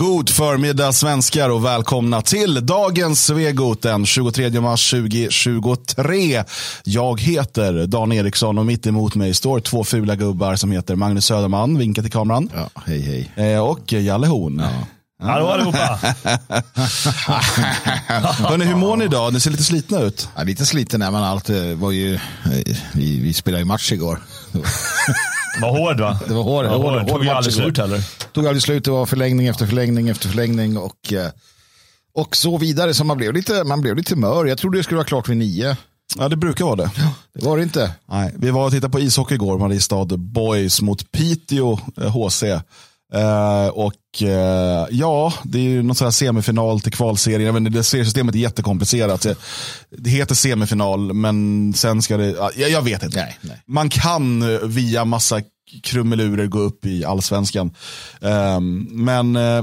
God förmiddag svenskar och välkomna till dagens Svegot den 23 mars 2023. Jag heter Dan Eriksson och mitt emot mig står två fula gubbar som heter Magnus Söderman, vinka till kameran. Ja, hej hej. Eh, Och Jalle Horn. Ja. Hallå allihopa! Hörrni, hur mår ni idag? Ni ser lite slitna ut. Ja, lite sliten är man allt. eh, Var ju, eh, vi, vi spelade ju match igår. Var hård va? Det var hård, Ja, hård, hård. hård Tog ju aldrig slut heller. Tog aldrig slut. Det var förlängning efter förlängning efter förlängning och, eh, och så vidare. Så man blev lite, man blev lite mör. Jag trodde det skulle vara klart vid nio. Ja, det brukar vara det. Det var det inte. Nej, vi var och tittade på ishockey igår, Mariestad Boys mot Piteå eh, HC. Eh, och eh, ja, det är ju någon sån här semifinal till kvalserien. Jag vet inte, det seriesystemet är jättekomplicerat. Det, det heter semifinal, men sen ska det, ja, jag vet inte. Nej, nej. Man kan eh, via massa krumelurer gå upp i allsvenskan. Ehm, men eh,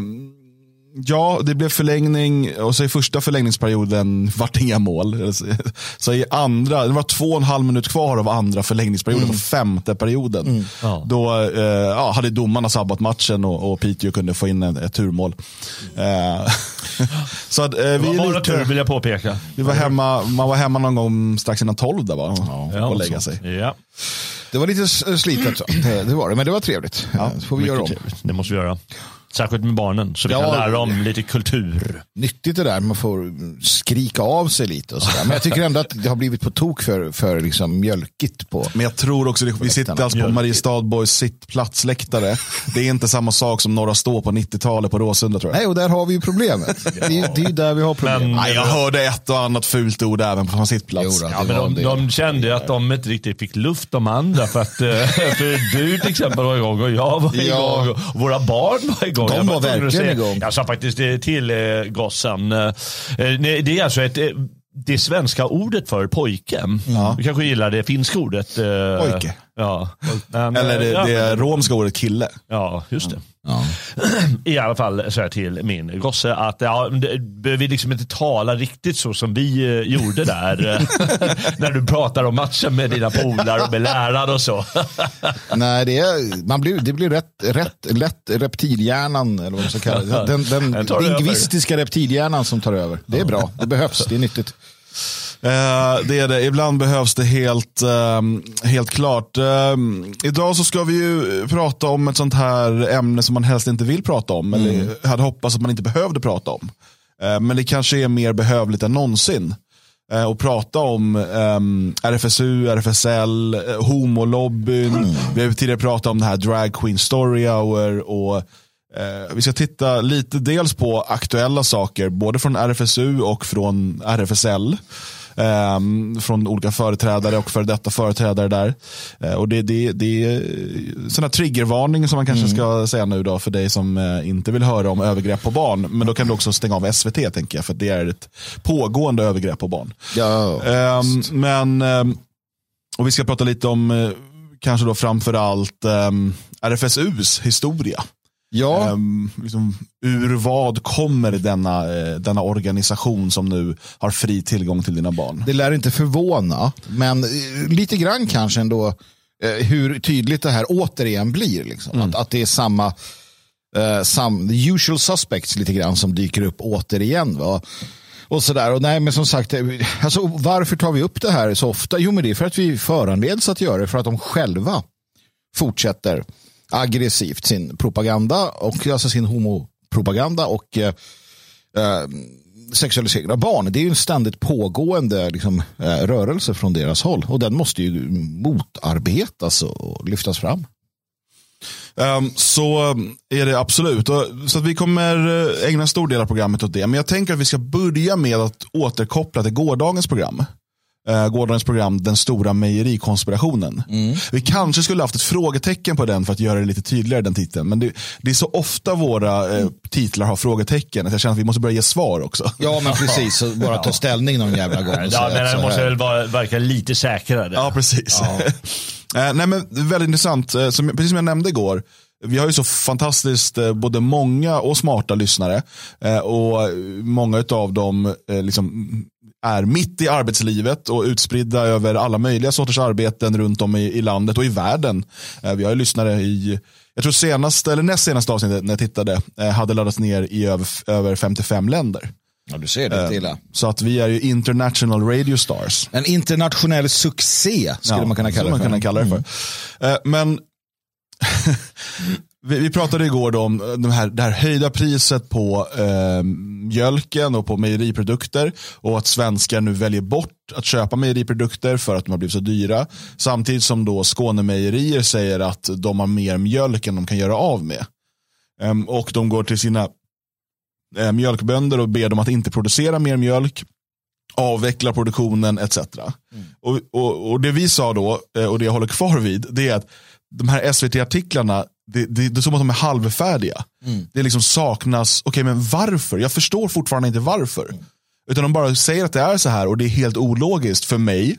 Ja, det blev förlängning och så i första förlängningsperioden vart det inga mål. Så i andra, det var två och en halv minut kvar av andra förlängningsperioden, mm. femte perioden. Ja. Då eh, ja, hade domarna sabbat matchen och, och Piteå kunde få in ett, ett turmål. Eh, så att, eh, vi, Det var bara tur lite, vill jag påpeka. vi var hemma, man var hemma någon gång strax innan tolv där va? Ja, och lägga sig. Ja, Det var lite slitet. Det, det var det, men det var trevligt. Ja, så får vi göra om. trevligt. Det måste vi göra. Särskilt med barnen, så vi Ja, kan lära dem lite kultur. Nyttigt det där, man får skrika av sig lite och sådär. Men jag tycker ändå att det har blivit på tok för, för liksom mjölkigt på. Men jag tror också, det, vi sitter alltså på. Mariestad Boys sittplatsläktare. Det är inte samma sak som Norra Stå på 90-talet på Råsunda tror jag. Nej, och där har vi ju problemet. Det är, det är ju där vi har problem. Men- Nej, jag hörde ett och annat fult ord även på sittplats. Jo. Ja, men de, de kände att de inte riktigt fick luft de andra. För att eh, för du till exempel var igång och jag var Ja. igång. Och våra barn var igång. De Jag var verkligen säga- igång. Jag sa faktiskt det till eh, gossen. Eh, nej, det är alltså ett... eh, det svenska ordet för pojke. Du kanske gillar det finska ordet. eh, Pojke. Ja. Men, Eller det, ja, det romska ordet kille. Ja, just det. Ja. I alla fall så här till min gosse att ja, vi liksom inte tala riktigt så som vi eh, gjorde där. eh, när du pratar om matchen med dina polare och med läraren och så. Nej, det, är, man blir, det blir rätt, rätt lätt reptilhjärnan, eller vad man ska kalla det. Den, den Den lingvistiska reptilhjärnan som tar över. Det är bra, det behövs, det är nyttigt. Eh, det är det. Ibland behövs det helt, ehm, helt klart. Ehm, idag så ska vi ju prata om ett sånt här ämne som man helst inte vill prata om. Eller hade hoppats att man inte behövde prata om. Eh, men det kanske är mer behövligt än någonsin. Eh, och prata om ehm, RFSU, RFSL, eh, homolobbyn. Vi har tidigare pratat om det här drag queen story hour. Och Eh, vi ska titta lite dels på aktuella saker, både från RFSU och från RFSL. Eh, från olika företrädare och för detta företrädare där. Eh, och det, det, det är här triggervarning som man kanske ska säga nu då för dig som eh, inte vill höra om övergrepp på barn. Men då kan du också stänga av SVT tänker jag, för det är ett pågående övergrepp på barn. Ja, Ehm, men, ehm, och vi ska prata lite om eh, kanske då framförallt um, RFSUs historia. Ja Ehm, liksom, ur vad kommer denna, eh, denna organisation som nu har fri tillgång till dina barn? det lär inte förvåna, men eh, lite grann kanske ändå eh, hur tydligt det här återigen blir. Liksom. Att, att det är samma, eh, sam, the usual suspects lite grann som dyker upp återigen. Va? Och sådär. Och nej, men som sagt, alltså, varför tar vi upp det här så ofta? Jo, men det är för att vi föranleds att göra det, för att de själva fortsätter aggressivt sin propaganda, och alltså sin homopropaganda och eh, eh, sexualisering av barn. Det är ju en ständigt pågående liksom, eh, rörelse från deras håll och den måste ju motarbetas och lyftas fram. Um, så eh, är det absolut. Och, så att vi kommer eh, ägna en stor del av programmet åt det. Men jag tänker att vi ska börja med att återkoppla till gårdagens program. Uh, gårdagens program Den stora mejerikonspirationen. Vi kanske skulle haft ett frågetecken på den för att göra det lite tydligare den titeln. Men det, det är så ofta våra eh, titlar har frågetecken att jag känner att vi måste börja ge svar också. Ja, men precis. Så bara ta ställning någon jävla gång. Ja, men det måste väl vara, verka lite säkrare. Ja, precis. Eh, nej, men väldigt intressant. Eh, Som, precis som jag nämnde igår, vi har ju så fantastiskt eh, både många och smarta lyssnare. Eh, och många av dem eh, liksom, är mitt i arbetslivet och utspridda över alla möjliga sorters arbeten runt om i, i landet och i världen. Eh, vi har ju lyssnare i jag tror senaste, eller näst senaste avsnittet när jag tittade, eh, hade laddats ner i över, över 55 länder. Ja, du ser det inte illa. Så att vi är ju international radio stars. En internationell succé skulle Ja, man kunna kalla det man för. Mm. kunna kalla det för. Eh, Men vi, vi pratade igår då om de här, det här höjda priset på eh, mjölken och på mejeriprodukter och att svenskar nu väljer bort att köpa mejeriprodukter för att de har blivit så dyra. Samtidigt som då Skånemejerier säger att de har mer mjölk än de kan göra av med. Ehm, och de går till sina eh, mjölkbönder och ber dem att inte producera mer mjölk avveckla produktionen etc. Och, och, och det vi sa då, eh, och det jag håller kvar vid, det är att de här SVT-artiklarna, det, det, det är som att de är halvfärdiga. Det liksom saknas, okej men varför? Jag förstår fortfarande inte varför. Utan de bara säger att det är så här och det är helt ologiskt för mig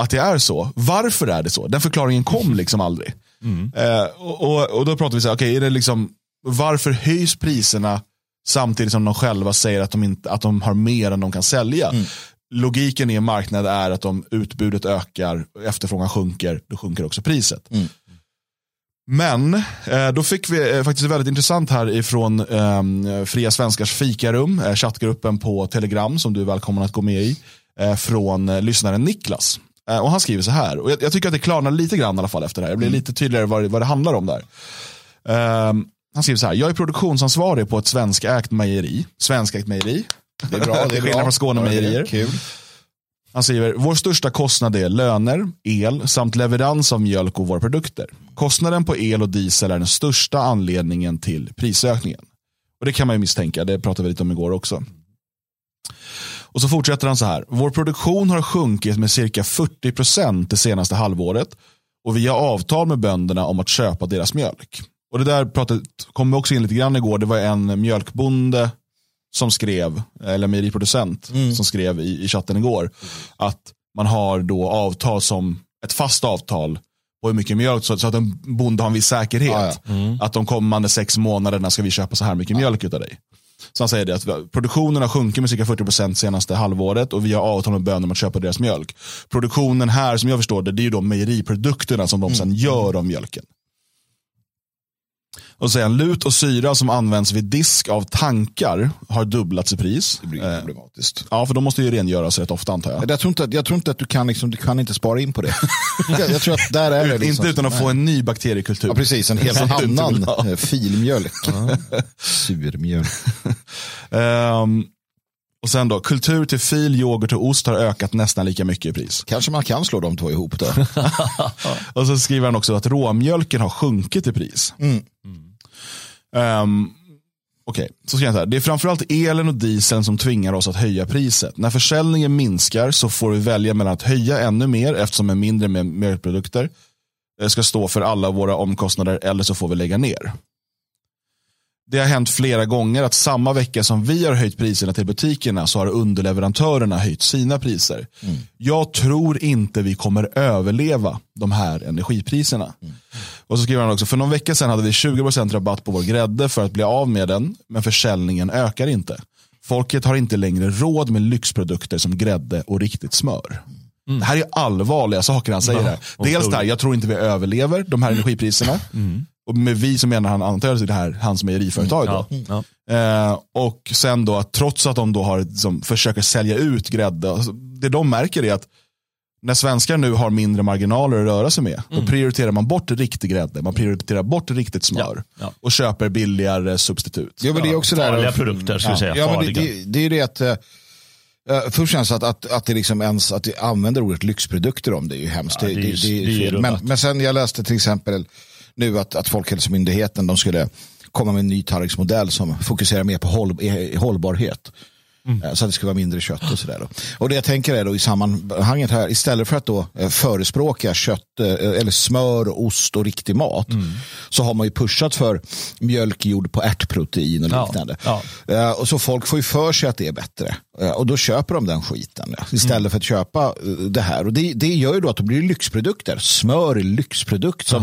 att det är så. Varför är det så? Den förklaringen kom liksom aldrig. Eh, och, och, och då pratar vi så här, okej, är det liksom, varför höjs priserna samtidigt som de själva säger att de, inte, att de har mer än de kan sälja? Logiken i en marknad är att om utbudet ökar, efterfrågan sjunker, då sjunker också priset. Men eh, då fick vi eh, faktiskt väldigt intressant här ifrån eh, Fria Svenskars fikarum, eh, chattgruppen på Telegram som du är välkommen att gå med i, eh, från lyssnaren Niklas. Och han skriver så här, och jag, jag tycker att det klarnar lite grann i alla fall efter det här. Det blir lite tydligare vad, det- vad det handlar om där. Ehm, han skriver så här, jag är produktionsansvarig på ett svenskägt mejeri. Svenskägt mejeri. Det är bra. Det är skillnad från Skånemejerier. Kul. Han skriver, vår största kostnad är löner, el samt leverans av mjölk och våra produkter. Kostnaden på el och diesel är den största anledningen till prisökningen. Och det kan man ju misstänka, det pratade vi lite om igår också. Och så fortsätter han så här, vår produktion har sjunkit med cirka 40% det senaste halvåret och vi har avtal med bönderna om att köpa deras mjölk. Och det där pratade, kom också in lite grann igår, det var en mjölkbonde som skrev, eller mejeriproducent som skrev i, i chatten igår, att man har då avtal som ett fast avtal på hur mycket mjölk, så, så att en bonde har en viss säkerhet. Ja, Att de kommande sex månaderna ska vi köpa så här mycket mjölk utav dig. Så han säger det att produktionen har sjunkit med cirka 40% senaste halvåret och vi har avtal med bönder om att köpa deras mjölk. Produktionen här, som jag förstår det, det är ju då mejeriprodukterna som de sen gör av mjölken. Och säger han, lut och syra som används vid disk av tankar har dubblats i pris. Det blir Eh, problematiskt. Ja, för de måste ju rengöras rätt ofta antar jag. Jag tror, inte, att- jag tror inte att du kan, liksom, du kan inte spara in på det. jag, jag tror att där är det. Liksom, Inte utan att få en ny bakteriekultur. Ja, precis. En helt annan eh, filmjölk. Surmjölk. Ehm, och sen då, kultur till fil, yoghurt och ost har ökat nästan lika mycket i pris. Kanske man kan slå de två ihop då. Och så skriver han också att råmjölken har sjunkit i pris. Um, Okej, så ska jag säga. Det är framförallt elen och dieseln som tvingar oss att höja priset. När försäljningen minskar så får vi välja mellan att höja ännu mer eftersom en mindre med mjölkprodukter eh, ska stå för alla våra omkostnader eller så får vi lägga ner. Det har hänt flera gånger att samma vecka som vi har höjt priserna till butikerna så har underleverantörerna höjt sina priser. Jag tror inte vi kommer överleva de här energipriserna. Och så skriver han också, för någon vecka sedan hade vi 20% rabatt på vår grädde för att bli av med den, men försäljningen ökar inte. Folket har inte längre råd med lyxprodukter som grädde och riktigt smör. Det här är allvarliga saker han säger. här. Dels där, jag tror inte vi överlever de här energipriserna. Och med vi så menar han antar det här hans mejeriföretag. Då. Ja. Eh, och sen då att trots att de då har, liksom, försöker sälja ut grädde, alltså, det de märker är att när svenskar nu har mindre marginaler att röra sig med, då prioriterar man bort riktig grädde, man prioriterar bort riktigt smör Ja, ja. och köper billigare substitut. Jo, men det är också där. Farliga produkter, ska vi säga. Ja, men det, det, det är ju det att eh, först främst att, att, att det liksom ens att det använder ordet lyxprodukter om det är ju hemskt. Ja, det är det är men, men sen jag läste till exempel nu att, att Folkhälsomyndigheten de skulle komma med en ny tallriksmodell som fokuserar mer på håll, eh, hållbarhet. Mm. Eh, Så att det ska vara mindre kött och sådär. Och det jag tänker är då i sammanhanget här, istället för att då eh, förespråka kött eller smör, ost och riktig mat, Mm. så har man ju pushat för mjölk gjord på ärtprotein och Ja, liknande. ja. Eh, och så folk får ju för sig att det är bättre. Eh, och då köper de den skiten istället Mm. för att köpa eh, det här. Och det, det gör ju då att det blir lyxprodukter. Smör är lyxprodukt. Som,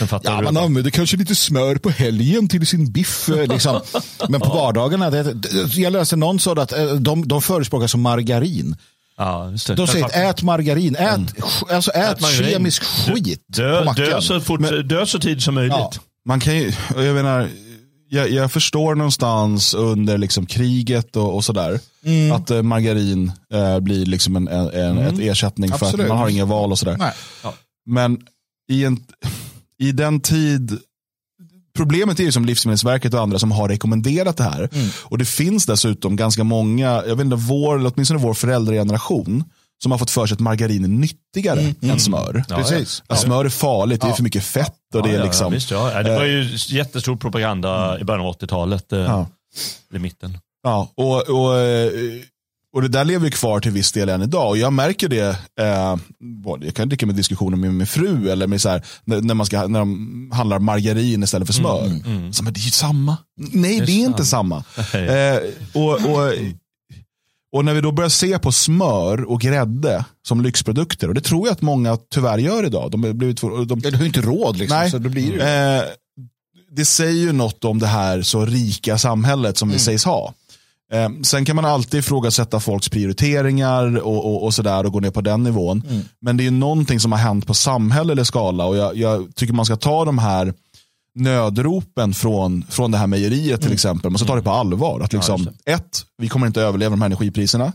Jaha, ja, man använder kanske lite smör på helgen till sin biff. eh, Liksom. Men på vardagarna, det, det- jag läste någon sa att de, de förespråkar som margarin. Ja, just det. De säger ät margarin, ät, sk- alltså ät, margarin. kemisk skit på Dö, mackan. dö, så fort, dö så tid som möjligt. Ja. man kan ju, jag menar, jag, jag förstår någonstans under liksom kriget och, och sådär. Mm. Att eh, margarin eh, blir liksom en, en, en ett ersättning för Absolut. att man har inga val och sådär. Nej. Men i, en, i den tid, problemet är ju som Livsmedelsverket och andra som har rekommenderat det här. Mm. Och det finns dessutom ganska många, jag vet inte, vår, eller åtminstone vår föräldrageneration, som har fått för sig att margarin är nyttigare Mm. än smör. Ja, Precis. Att smör är farligt, det är för mycket fett och det Ja, är ja, liksom. ja, visst, ja. Ja, Det var ju jättestor propaganda i början av 80-talet. eh, Ja. I mitten. Ja, och, och, eh, och det där lever ju kvar till viss del än idag. Och jag märker det, eh, jag kan dricka med diskussioner med min fru eller med så här, när, man ska, när de handlar margarin istället för smör. Så, men det är ju samma. Nej, det är, inte samma. Eh, och, och, och när vi då börjar se på smör och grädde som lyxprodukter, och det tror jag att många tyvärr gör idag. De, har blivit, de, Ja, du har ju inte råd liksom. Nej. Så då blir det. Eh, det säger ju något om det här så rika samhället som vi sägs ha. Eh, sen kan man alltid ifrågasätta folks prioriteringar och, och, och sådär och gå ner på den nivån. Men det är ju någonting som har hänt på samhällelig skala och jag, jag tycker man ska ta de här nödropen från, från det här mejeriet till exempel. Man ska ta det på allvar. Att liksom, ett, vi kommer inte överleva de här energipriserna.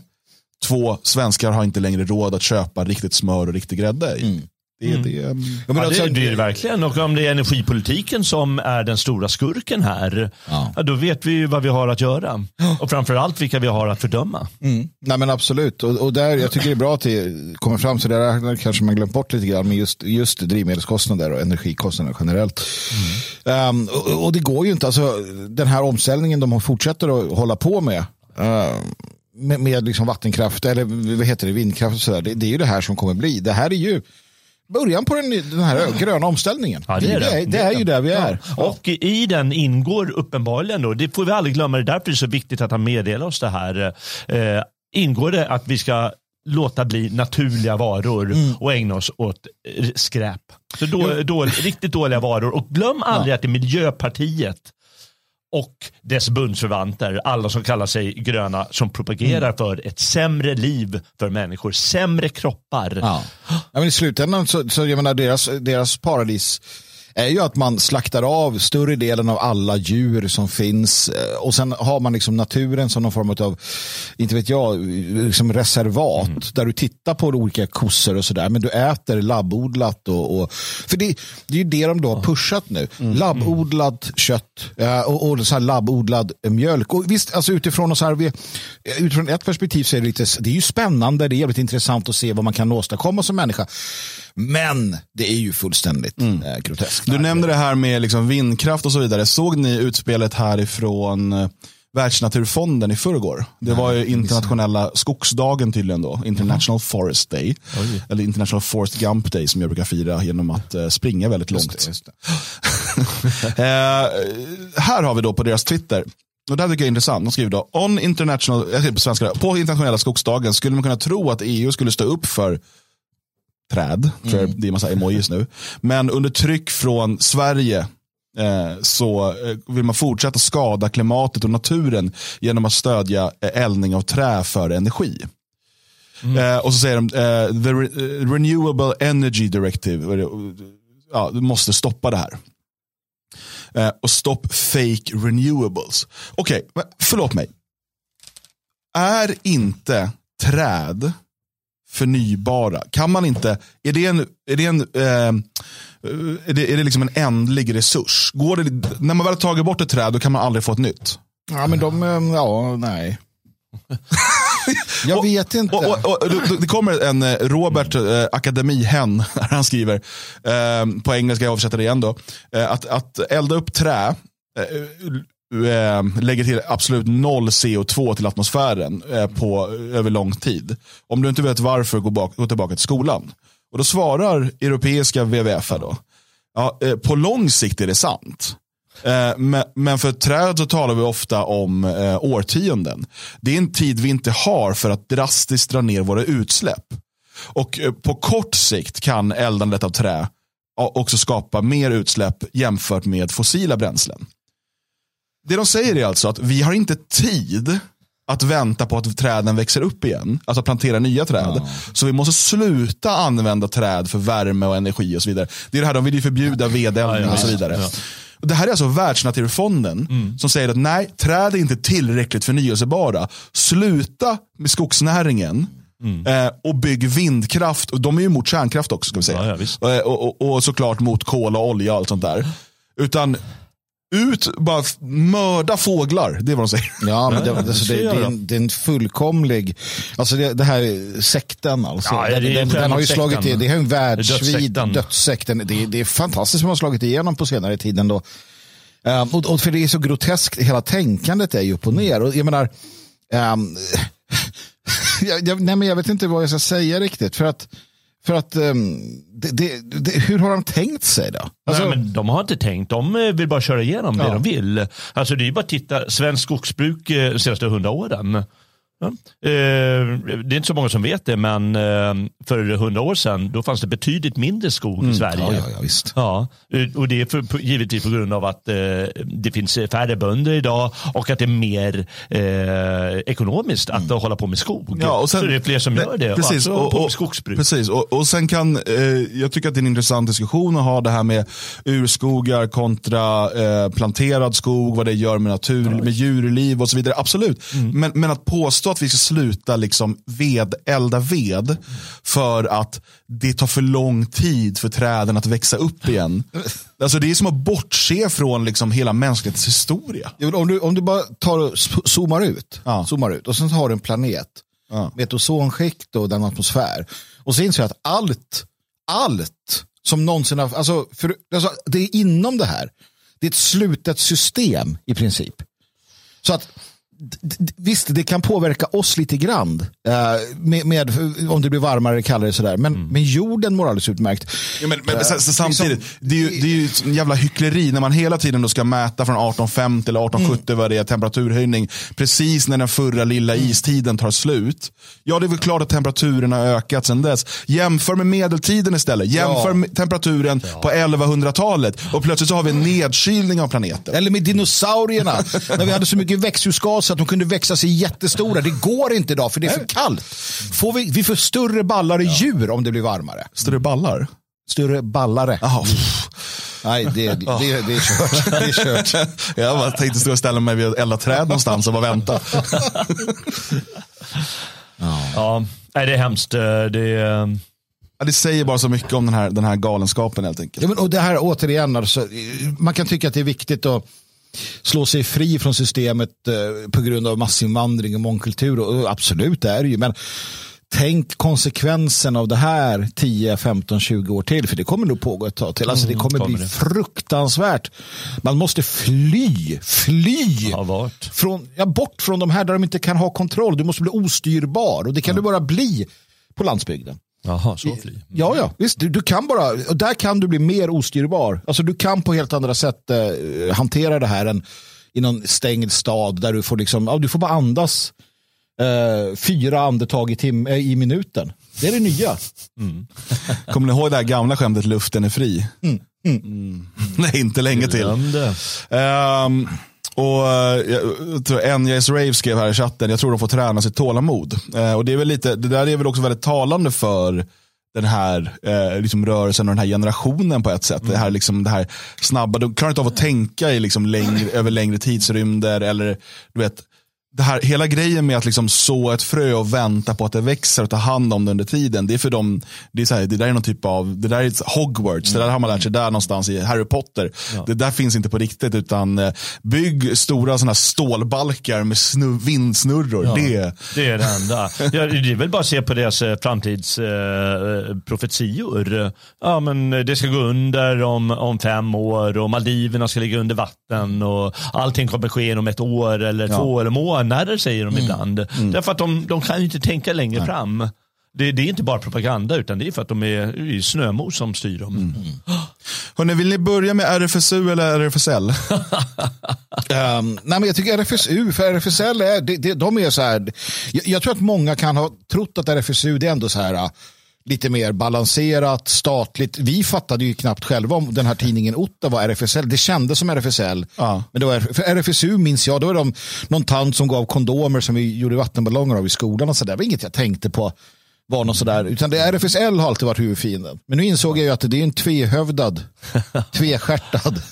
Två, svenskar har inte längre råd att köpa riktigt smör och riktig grädde. Det, det, Ja, men alltså, det, det är det verkligen. Och om det är energipolitiken som är den stora skurken här, Ja. ja. då vet vi ju vad vi har att göra. Och framförallt vilka vi har att fördöma. Mm. Nej men absolut. Och, och där, jag tycker det är bra att det kommer fram, så där kanske man glömt bort lite grann, men just, just drivmedelskostnader och energikostnader generellt. Ehm, och, och det går ju inte, alltså den här omställningen de fortsätter att hålla på med, eh, med, med liksom vattenkraft, eller vad heter det, vindkraft och sådär, det, det är ju det här som kommer bli. Det här är ju början på den, den här gröna omställningen. Ja, det är det. det, är, det är ju där vi är. Och i den ingår uppenbarligen, då, det får vi aldrig glömma, det är därför det är så viktigt att han meddelar oss det här, eh, ingår det att vi ska låta bli naturliga varor och ägna oss åt eh, skräp. Så då, då, riktigt dåliga varor. Och glöm aldrig att det är Miljöpartiet och dess bundsförvanter, alla som kallar sig gröna, som propagerar för ett sämre liv för människor, sämre kroppar. Ja. Ja, men I slutändan så, så jag menar, deras, deras paradis är ju att man slaktar av större delen av alla djur som finns eh, och sen har man liksom naturen som någon form av, inte vet jag, liksom reservat där du tittar på olika kossor och sådär men du äter labbodlat och, och för det, det är ju det de då har pushat nu. Labbodlat kött eh, och, och så här labbodlad mjölk och visst, alltså utifrån, och så här, vi, utifrån ett perspektiv så är det lite, det är ju spännande, det är jävligt intressant att se vad man kan åstadkomma som människa. Men det är ju fullständigt eh, groteskt. Du nämnde det här med liksom vindkraft och så vidare. Såg ni utspelet härifrån eh, Världsnaturfonden i förrgår? Det var ju internationella skogsdagen tydligen då. International Forest Day. Eller International Forest Gump Day som jag brukar fira genom att eh, springa väldigt långt. Just det. Eh, här har vi då på deras Twitter. Och det här tycker jag är intressant. De skriver då, on international, på svenska, på internationella skogsdagen skulle man kunna tro att EU skulle stå upp för träd, för det är massa emojis nu. Men under tryck från Sverige eh, så eh, vill man fortsätta skada klimatet och naturen genom att stödja eh, eldning av trä för energi. Eh, och så säger de, eh, the Re- Renewable Energy Directive, ja, du måste stoppa det här. Eh, och stopp fake renewables. Okej, men förlåt mig. Är inte träd förnybara? Kan man inte, är det en, är det en eh, är det, är det liksom en ändlig resurs? Går det, när man väl har tagit bort ett träd då kan man aldrig få ett nytt. Ja, men de, eh, ja, nej. Jag vet inte. Och, och, och, det- kommer en eh, Robert eh, Akademihen, han skriver, eh, på engelska, jag översätter det igen då, eh, att, att elda upp trä eh, lägger till absolut noll CO2 till atmosfären eh, på, över lång tid. Om du inte vet varför, gå, bak, gå tillbaka till skolan. Och då svarar europeiska WWF då, ja, eh, på lång sikt är det sant. Eh, men, men för träd så talar vi ofta om eh, årtionden. Det är en tid vi inte har för att drastiskt dra ner våra utsläpp. Och eh, på kort sikt kan eldandet av trä också skapa mer utsläpp jämfört med fossila bränslen. Det de säger är alltså att vi har inte tid att vänta på att träden växer upp igen, alltså plantera nya träd. Så vi måste sluta använda träd för värme och energi och så vidare. Det är det här, de vill ju förbjuda vedeldning Ja, ja, och så ja. vidare. Ja. Det här är alltså Världsnaturfonden Mm. som säger att nej, träd är inte tillräckligt förnyelsebara. Sluta med skogsnäringen. Eh, och bygg vindkraft. Och de är ju emot kärnkraft också. Ska vi säga. Mm. Ja, ja. Eh, och, och, och såklart mot kol och olja och allt sånt där. Utan ut, bara mörda fåglar. Det är vad de säger. Ja, men det, alltså, det, det, är en, det är en fullkomlig, alltså det, det här är sekten alltså. Ja, den, den, den har ju slagit i, det är en världsvid Dödssekten. dödssekt. Det, är- det är fantastiskt som har slagit igenom på senare tid ändå. Um, och, och för det är så groteskt, hela tänkandet är ju upp och ner. Och jag menar, ehm, jag, jag, nej men jag vet inte vad jag ska säga riktigt. För att, för att ehm, det, det, det, hur har de tänkt sig då? Alltså, Nej, men de har inte tänkt, de eh, vill bara köra igenom det Ja. de vill. Alltså det är bara att titta, svensk skogsbruk eh, de senaste hundra åren. Ja. Eh, det är inte så många som vet det, men eh, för hundra år sedan då fanns det betydligt mindre skog i Sverige. ja, ja, ja, visst. Ja, eh, och det är för, givetvis på grund av att det finns färre bönder idag och att det är mer eh, ekonomiskt att hålla på med skog. Ja, och sen- så det är fler som gör det. Precis, och, och, alltså, på och, skogsbruk. precis och, och sen kan, eh, jag tycker att det är en intressant diskussion att ha det här med urskogar kontra eh, planterad skog, vad det gör med natur, med djurliv och så vidare. Absolut. Mm. Men, men att påstå att vi ska sluta liksom ved, elda ved för att det tar för lång tid för träden att växa upp igen. Alltså det är som att bortse från liksom hela mänsklighetens historia. Om du, om du bara tar zoomar ut, Ja. zoomar ut och sen har du en planet Ja. med ett ozonskikt och den atmosfär. Och så inser jag att allt, allt som någonsin har, alltså, för, alltså det är inom det här. Det är ett slutet system i princip. Så att Visst, det kan påverka oss lite grann eh, med, med, om det blir varmare eller kallare. Sådär. Men, men jorden mår alldeles utmärkt. Ja, men, men, sen- sen samtidigt, liksom- det, är ju, det är ju ett jävla hyckleri när man hela tiden då ska mäta från 1850 eller 1870 vad det är temperaturhöjning. Precis när den förra lilla istiden tar slut. Ja, det är väl klart att temperaturen har ökat sedan dess. Jämför med medeltiden istället. Jämför Ja. med temperaturen på 1100-talet. Och plötsligt så har vi en nedkylning av planeten. Eller med dinosaurierna. när vi hade så mycket växthusgas att de kunde växa sig jättestora. Det går inte idag för det är för kallt. Får vi, vi får större ballare djur om det blir varmare. Större ballar. Större ballare. Pff. Nej, det, det, det är kört. Det är kört. jag bara tänkte stå och ställa mig vid ett eldat träd någonstans och bara vänta. Ja, nej, det är hemskt. Eh, Det är, Ja, det säger bara så mycket om den här, den här galenskapen helt enkelt. Ja, men, och det här återigen, alltså, man kan tycka att det är viktigt att slå sig fri från systemet eh, på grund av massinvandring och mångkultur. Och, absolut, det är det ju. Men tänk konsekvensen av det här 10, 15, 20 år till. För det kommer nog pågå ett tag till. Alltså, det kommer, kommer bli fruktansvärt. Man måste fly, fly. Från, ja, bort från de här där de inte kan ha kontroll. Du måste bli ostyrbar. Och det kan du bara bli på landsbygden. Jaha, så fly. Ja, ja, visst. Du, du kan bara, och där kan du bli mer ostyrbar. Alltså du kan på helt andra sätt eh, hantera det här än i någon stängd stad där du får liksom, ja, du får bara andas eh, fyra andetag i, tim, eh, i minuten. Det är det nya. Kommer ni ihåg det här gamla skämtet luften är fri? Mm. Nej, inte länge till. Ehm, och eh, jag tror NJS Rave skrev här i chatten, jag tror de får träna sitt tålamod. Eh, och det, är väl lite, det där är väl också väldigt talande för den här eh, liksom rörelsen och den här generationen på ett sätt. Mm. Det, här, liksom, det här snabba, de klarar inte av att tänka i liksom längre, över längre tidsrymder. Eller du vet, det här, hela grejen med att liksom så ett frö och vänta på att det växer och ta hand om det under tiden. Det är för dem, det, är så här, det där är någon typ av, det där är Hogwarts, det där har man lärt sig där någonstans i Harry Potter. Det där finns inte på riktigt utan eh, bygg stora här stålbalkar med snu, vindsnurror. Det, Det är det enda. Ja, det är väl bara att se på deras eh, framtidsprofetior. Eh, profetior. ja, men det ska gå under om, om fem år och Maldiverna ska ligga under vatten och allting kommer ske inom ett år eller två eller månader säger de ibland. Därför att de, de kan ju inte tänka längre fram. Det, det är inte bara propaganda utan det är för att de är, är snömos som styr dem. hörrni, vill ni börja med RFSU eller RFSL? Um, nej, men jag tycker RFSU, för RFSL är, det, det, de är så här, jag, jag tror att många kan ha trott att RFSU det är ändå så här lite mer balanserat, statligt. Vi fattade ju knappt själva om den här tidningen Otta var RFSL. Det kändes som RFSL. Ja. Men det var, för RFSU minns jag, då var de någon tant som gav kondomer som vi gjorde vattenballonger av i skolan och så där. Det var inget jag tänkte på var något sådär. Utan det RFSL har alltid varit huvudfienden. Men nu insåg jag ju att det är en tvehövdad, tvestjärtad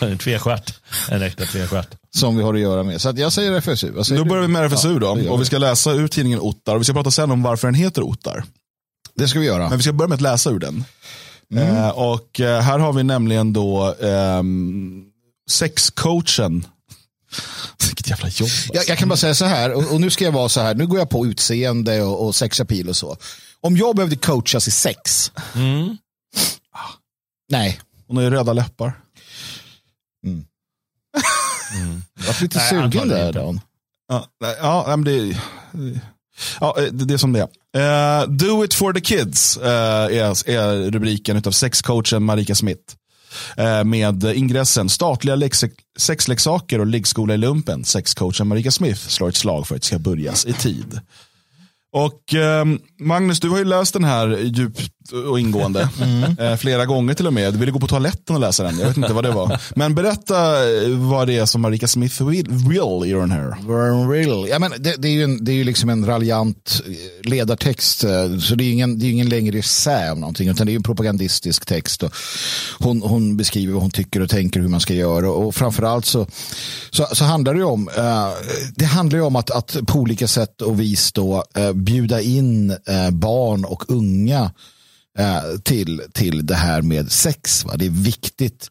en tvestjärt. En äkta tvestjärt. som vi har att göra med. Så att jag säger RFSU. Säger Då du? börjar vi med RFSU då. det gör och vi. vi ska läsa ur tidningen Ottar. Och vi ska prata sen om varför den heter Ottar. Det ska vi göra. Men vi ska börja med att läsa ur den. Eh, och eh, här har vi nämligen då ehm, sexcoachen. Vilket jävla jobb. alltså. Jag, jag kan bara säga så här, och, och nu ska jag vara så här, nu går jag på utseende och, och sexapil och så. Om jag behövde coachas i sex, nej. Hon har ju röda läppar. Jag var lite Nej, sugen där. Dan. Ja, ja men det, ja, det, det är som det är. Uh, Do it for the kids uh, är, är rubriken av sexcoachen Marika Smith. Eh, med ingressen statliga lex- sexleksaker och liggskola i lumpen. Sexcoachen Marika Smith slår ett slag för att det ska börjas i tid. Och ehm, Magnus, du har ju läst den här djupt och ingående. Eh, flera gånger till och med. Du ville gå på toaletten och läsa den. Jag vet inte vad det var. Men berätta eh, vad det är som Marika Smith vill i den här. Ja, men det, det, är ju en, det är ju liksom en raljant eh, ledartext. Så det är ju ingen, det är ju ingen längre essä av någonting. Utan det är ju en propagandistisk text. Och hon, hon beskriver vad hon tycker och tänker hur man ska göra. Och framförallt så, så, så handlar det ju om, eh, det handlar ju om att, att på olika sätt och vis då eh, bjuda in eh, barn och unga eh, till, till det här med sex. Va? Det är viktigt.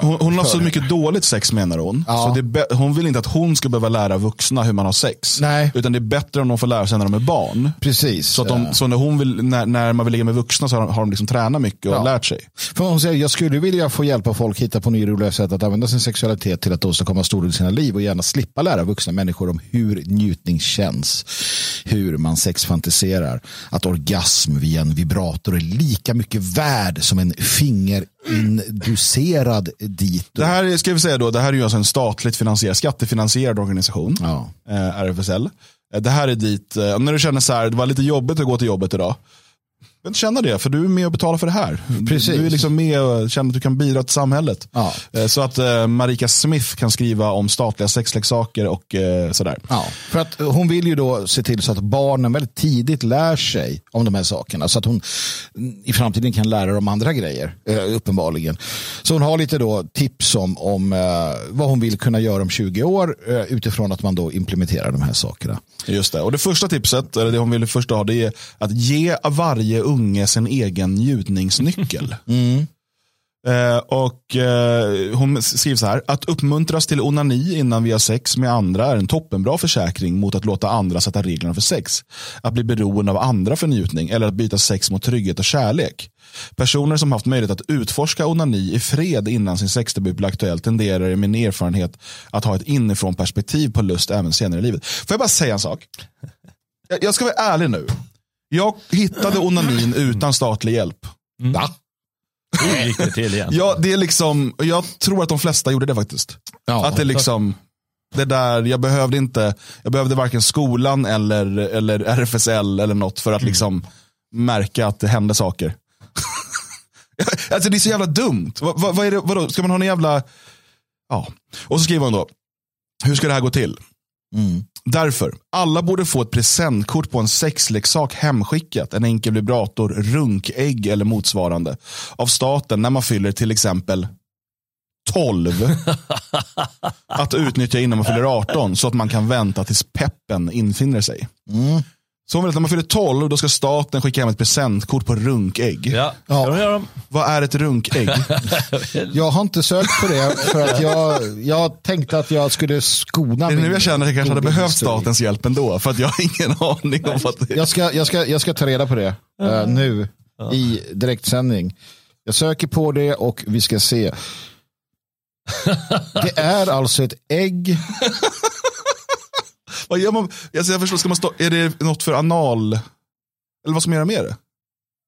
Hon, hon har så mycket dåligt sex menar hon. Ja. Så det hon vill inte att hon ska behöva lära vuxna hur man har sex. Nej. Utan det är bättre om de får lära sig när de är barn. Precis. Så, att de, eh. så när, hon vill, när, när man vill ligga med vuxna så har de, har de liksom tränat mycket och Ja. lärt sig. För hon säger, jag skulle vilja få hjälpa folk hitta på nya roliga sätt att använda sin sexualitet till att åstadkomma stor i sina liv och gärna slippa lära vuxna människor om hur njutning känns, hur man sexfantiserar, att orgasm via en vibrator är lika mycket värd som en fingerinducerad dit. Det här är- ska vi säga då, det här är ju alltså en statligt finansierad, skattefinansierad organisation. Ja. Eh, RFSL. Eh, det här är dit, eh, när du känner så här, det var lite jobbigt att gå till jobbet idag. Men känna det, för du är med och betalar för det här. Precis. Du är liksom med och känner att du kan bidra till samhället. Ja. Eh, Så att eh, Marika Smith kan skriva om statliga sexleksaker och eh, sådär. Ja, för att hon vill ju då se till så att barnen väldigt tidigt lär sig om de här sakerna. Så att hon i framtiden kan lära dem andra grejer, uppenbarligen. Så hon har lite då tips om, om vad hon vill kunna göra om 20 år utifrån att man då implementerar de här sakerna. Just det. Och det första tipset, eller det hon vill först ha, det är att ge varje unge sin egen njutningsnyckel. Eh, och eh, Hon skriver så här, att uppmuntras till onani innan vi har sex med andra är en toppenbra försäkring mot att låta andra sätta reglerna för sex. Att bli beroende av andra för njutning eller att byta sex mot trygghet och kärlek. Personer som haft möjlighet att utforska onani i fred innan sin sexdebut blir aktuell tenderar i min erfarenhet att ha ett inifrån perspektiv på lust även senare i livet. Får jag bara säga en sak? Jag, jag ska vara ärlig nu. Jag hittade onanin utan statlig hjälp. Va? Hur gick det till igen? Ja, det är liksom, jag tror att de flesta gjorde det faktiskt. Ja, att det liksom, det där, jag behövde inte, jag behövde varken skolan eller, eller RFSL eller något för att liksom märka att det hände saker. alltså det är så jävla dumt. Vad, vad, vad är det, vadå? Ska man ha en jävla, ja. Och så skriver hon då, hur ska det här gå till? Mm. Därför, alla borde få ett presentkort på en sexleksak hemskickat, en enkel vibrator, runkägg eller motsvarande av staten när man fyller till exempel 12. att utnyttja innan man fyller 18 så att man kan vänta tills peppen infinner sig. Mm. Så hon vill att när man fyller 12 då ska staten skicka hem ett presentkort på runkägg. Ja, Ja. de? Vad är ett runkägg? Jag har inte sökt på det för att jag, jag tänkte att jag skulle skona Det är nu jag känner att jag kanske hade behövt statens hjälp ändå. För att jag har ingen aning om vad det är. Jag ska, jag, ska, jag ska ta reda på det eh, nu i direktsändning. Jag söker på det och vi ska se. Det är alltså ett ägg. Vad gör man? Alltså jag förstår, ska man stå, är det något för anal? Eller vad ska man göra med det?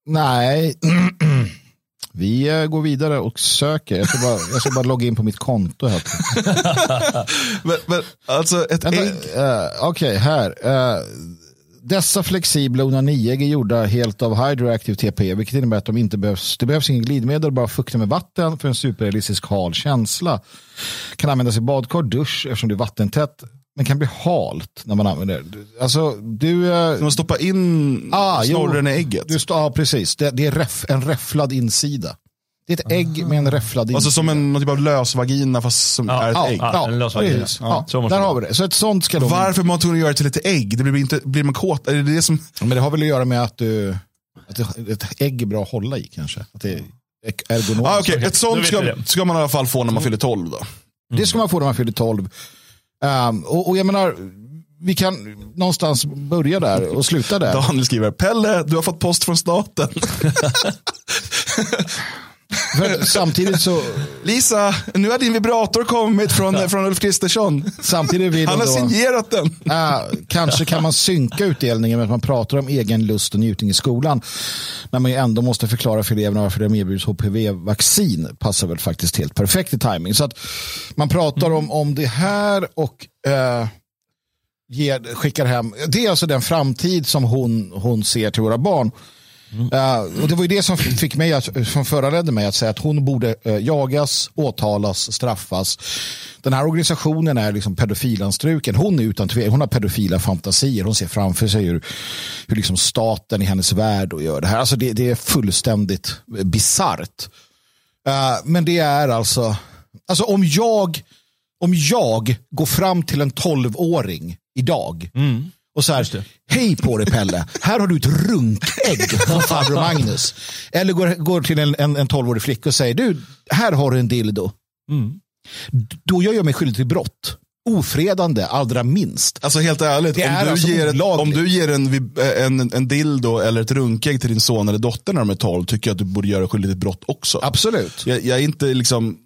Nej, vi eh, går vidare och söker. Jag ska bara, jag ska bara logga in på mitt konto. Här. Men, men, alltså ett Vänta, ägg. eh, Okej, här. Eh, dessa flexibla onaniägg är gjorda helt av hydroactive TP, vilket innebär att de inte behövs. Det behövs ingen glidmedel, bara fukta med vatten för en superrealistisk hal känsla. Kan användas i badkar, dusch eftersom det är vattentätt. Den kan bli halt när man använder det. Alltså, du... eh, Man stoppar in Ah, jo. snorren i ägget. Du står, ja, precis. Det, det är räff, en räfflad insida. Det är ett ägg med en räfflad insida. Alltså som en någon typ av lösvagina fast som Ja, är ett ja, ägg. ja. en lösvagina. Ja, så där har vi det. Så ett sånt ska de... Varför man tvungen att göra det till ett ägg? Det blir, inte, blir man kåt? Är det det som... Men det har väl att göra med att, du, att ett ägg är bra att hålla i kanske. Att det är ergonomiskt. Ah, okay. Ett sånt ska, ska man i alla fall få när man fyller 12 då. Det ska man få när man fyller 12. Um, och, och jag menar, vi kan någonstans börja där och sluta där. Daniel skriver, Pelle, du har fått post från staten. Samtidigt så Lisa, nu har din vibrator kommit från, från Ulf Kristersson. samtidigt vill Han har då, signerat den. Ah, kanske kan man synka utdelningen med att man pratar om egen lust och njutning i skolan. När man ju ändå måste förklara för eleverna varför de erbjuds HPV-vaccin. Passar väl faktiskt helt perfekt i timing. Så att man pratar om, om det här och eh, ger, skickar hem. Det är alltså den framtid som hon, hon ser till våra barn. Eh, och det var ju det som fick mig att, som föranledde mig att säga att hon borde eh, jagas, åtalas, straffas. Den här organisationen är liksom pedofilanstruken. Hon är utan tvekan, hon har pedofila fantasier. Hon ser framför sig hur, hur liksom staten i hennes värld och gör det här. Alltså det, det är fullständigt bisarrt. Eh, men det är alltså, alltså om jag, om jag går fram till en 12-åring idag och så här, hej på dig Pelle, här har du ett runkägg från farbror Magnus. Eller går, går till en, en, en 12-årig flicka och säger, du, här har du en dildo. Då gör jag mig skyldig till brott. Ofredande, allra minst. Alltså helt ärligt, om, du alltså ger ett, om du ger en, en, en dildo eller ett runkägg till din son eller dotter när de är 12, tycker jag att du borde göra dig skyldig till brott också. Absolut. Jag, jag är inte liksom,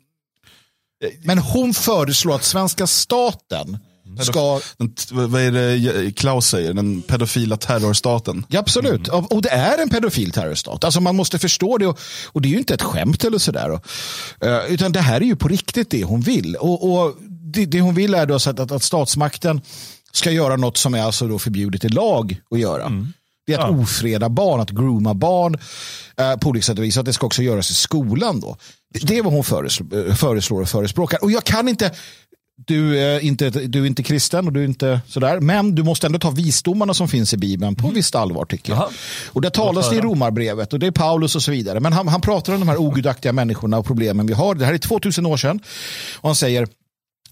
Men hon föreslår att svenska staten ska den, vad är det Klaus säger, den pedofila terrorstaten. Ja, absolut. Och- Och det är en pedofil terrorstat. Alltså man måste förstå det. Och, och det är ju inte ett skämt eller sådär. Och, eh, utan det här är ju på riktigt det hon vill. Och, och det, det hon vill är då att, att, att statsmakten ska göra något som är alltså då förbjudet i lag att göra. Det är att ofreda barn, att grooma barn eh, på olika sätt och vis. Att det ska också göras i skolan då. Det, är vad hon eh, föreslår och förespråkar. Och jag kan inte, du är, inte, du är inte kristen och du är inte sådär. Men du måste ändå ta visdomarna som finns i Bibeln på visst allvar tycker jag. Jaha. Och där talas det i romarbrevet och det är Paulus och så vidare. Men han, han pratar om de här ogudaktiga människorna och problemen vi har. Det här är 2000 år sedan. Och han säger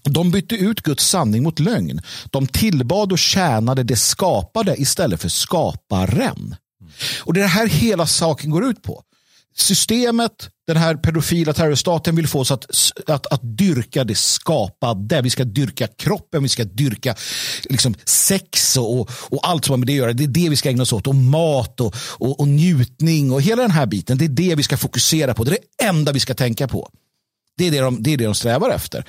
de bytte ut Guds sanning mot lögn. De tillbad och tjänade det skapade istället för skaparen. Och det är det här hela saken går ut på. Systemet, den här pedofila terrorstaten vill få oss att, att, att dyrka det skapade. Vi ska dyrka kroppen, vi ska dyrka liksom sex och, och, allt som har med det att göra. Det är det vi ska ägna oss åt. Och mat och, och, och njutning och hela den här biten. Det är det vi ska fokusera på. Det är det enda vi ska tänka på. Det är det de, det är det de strävar efter.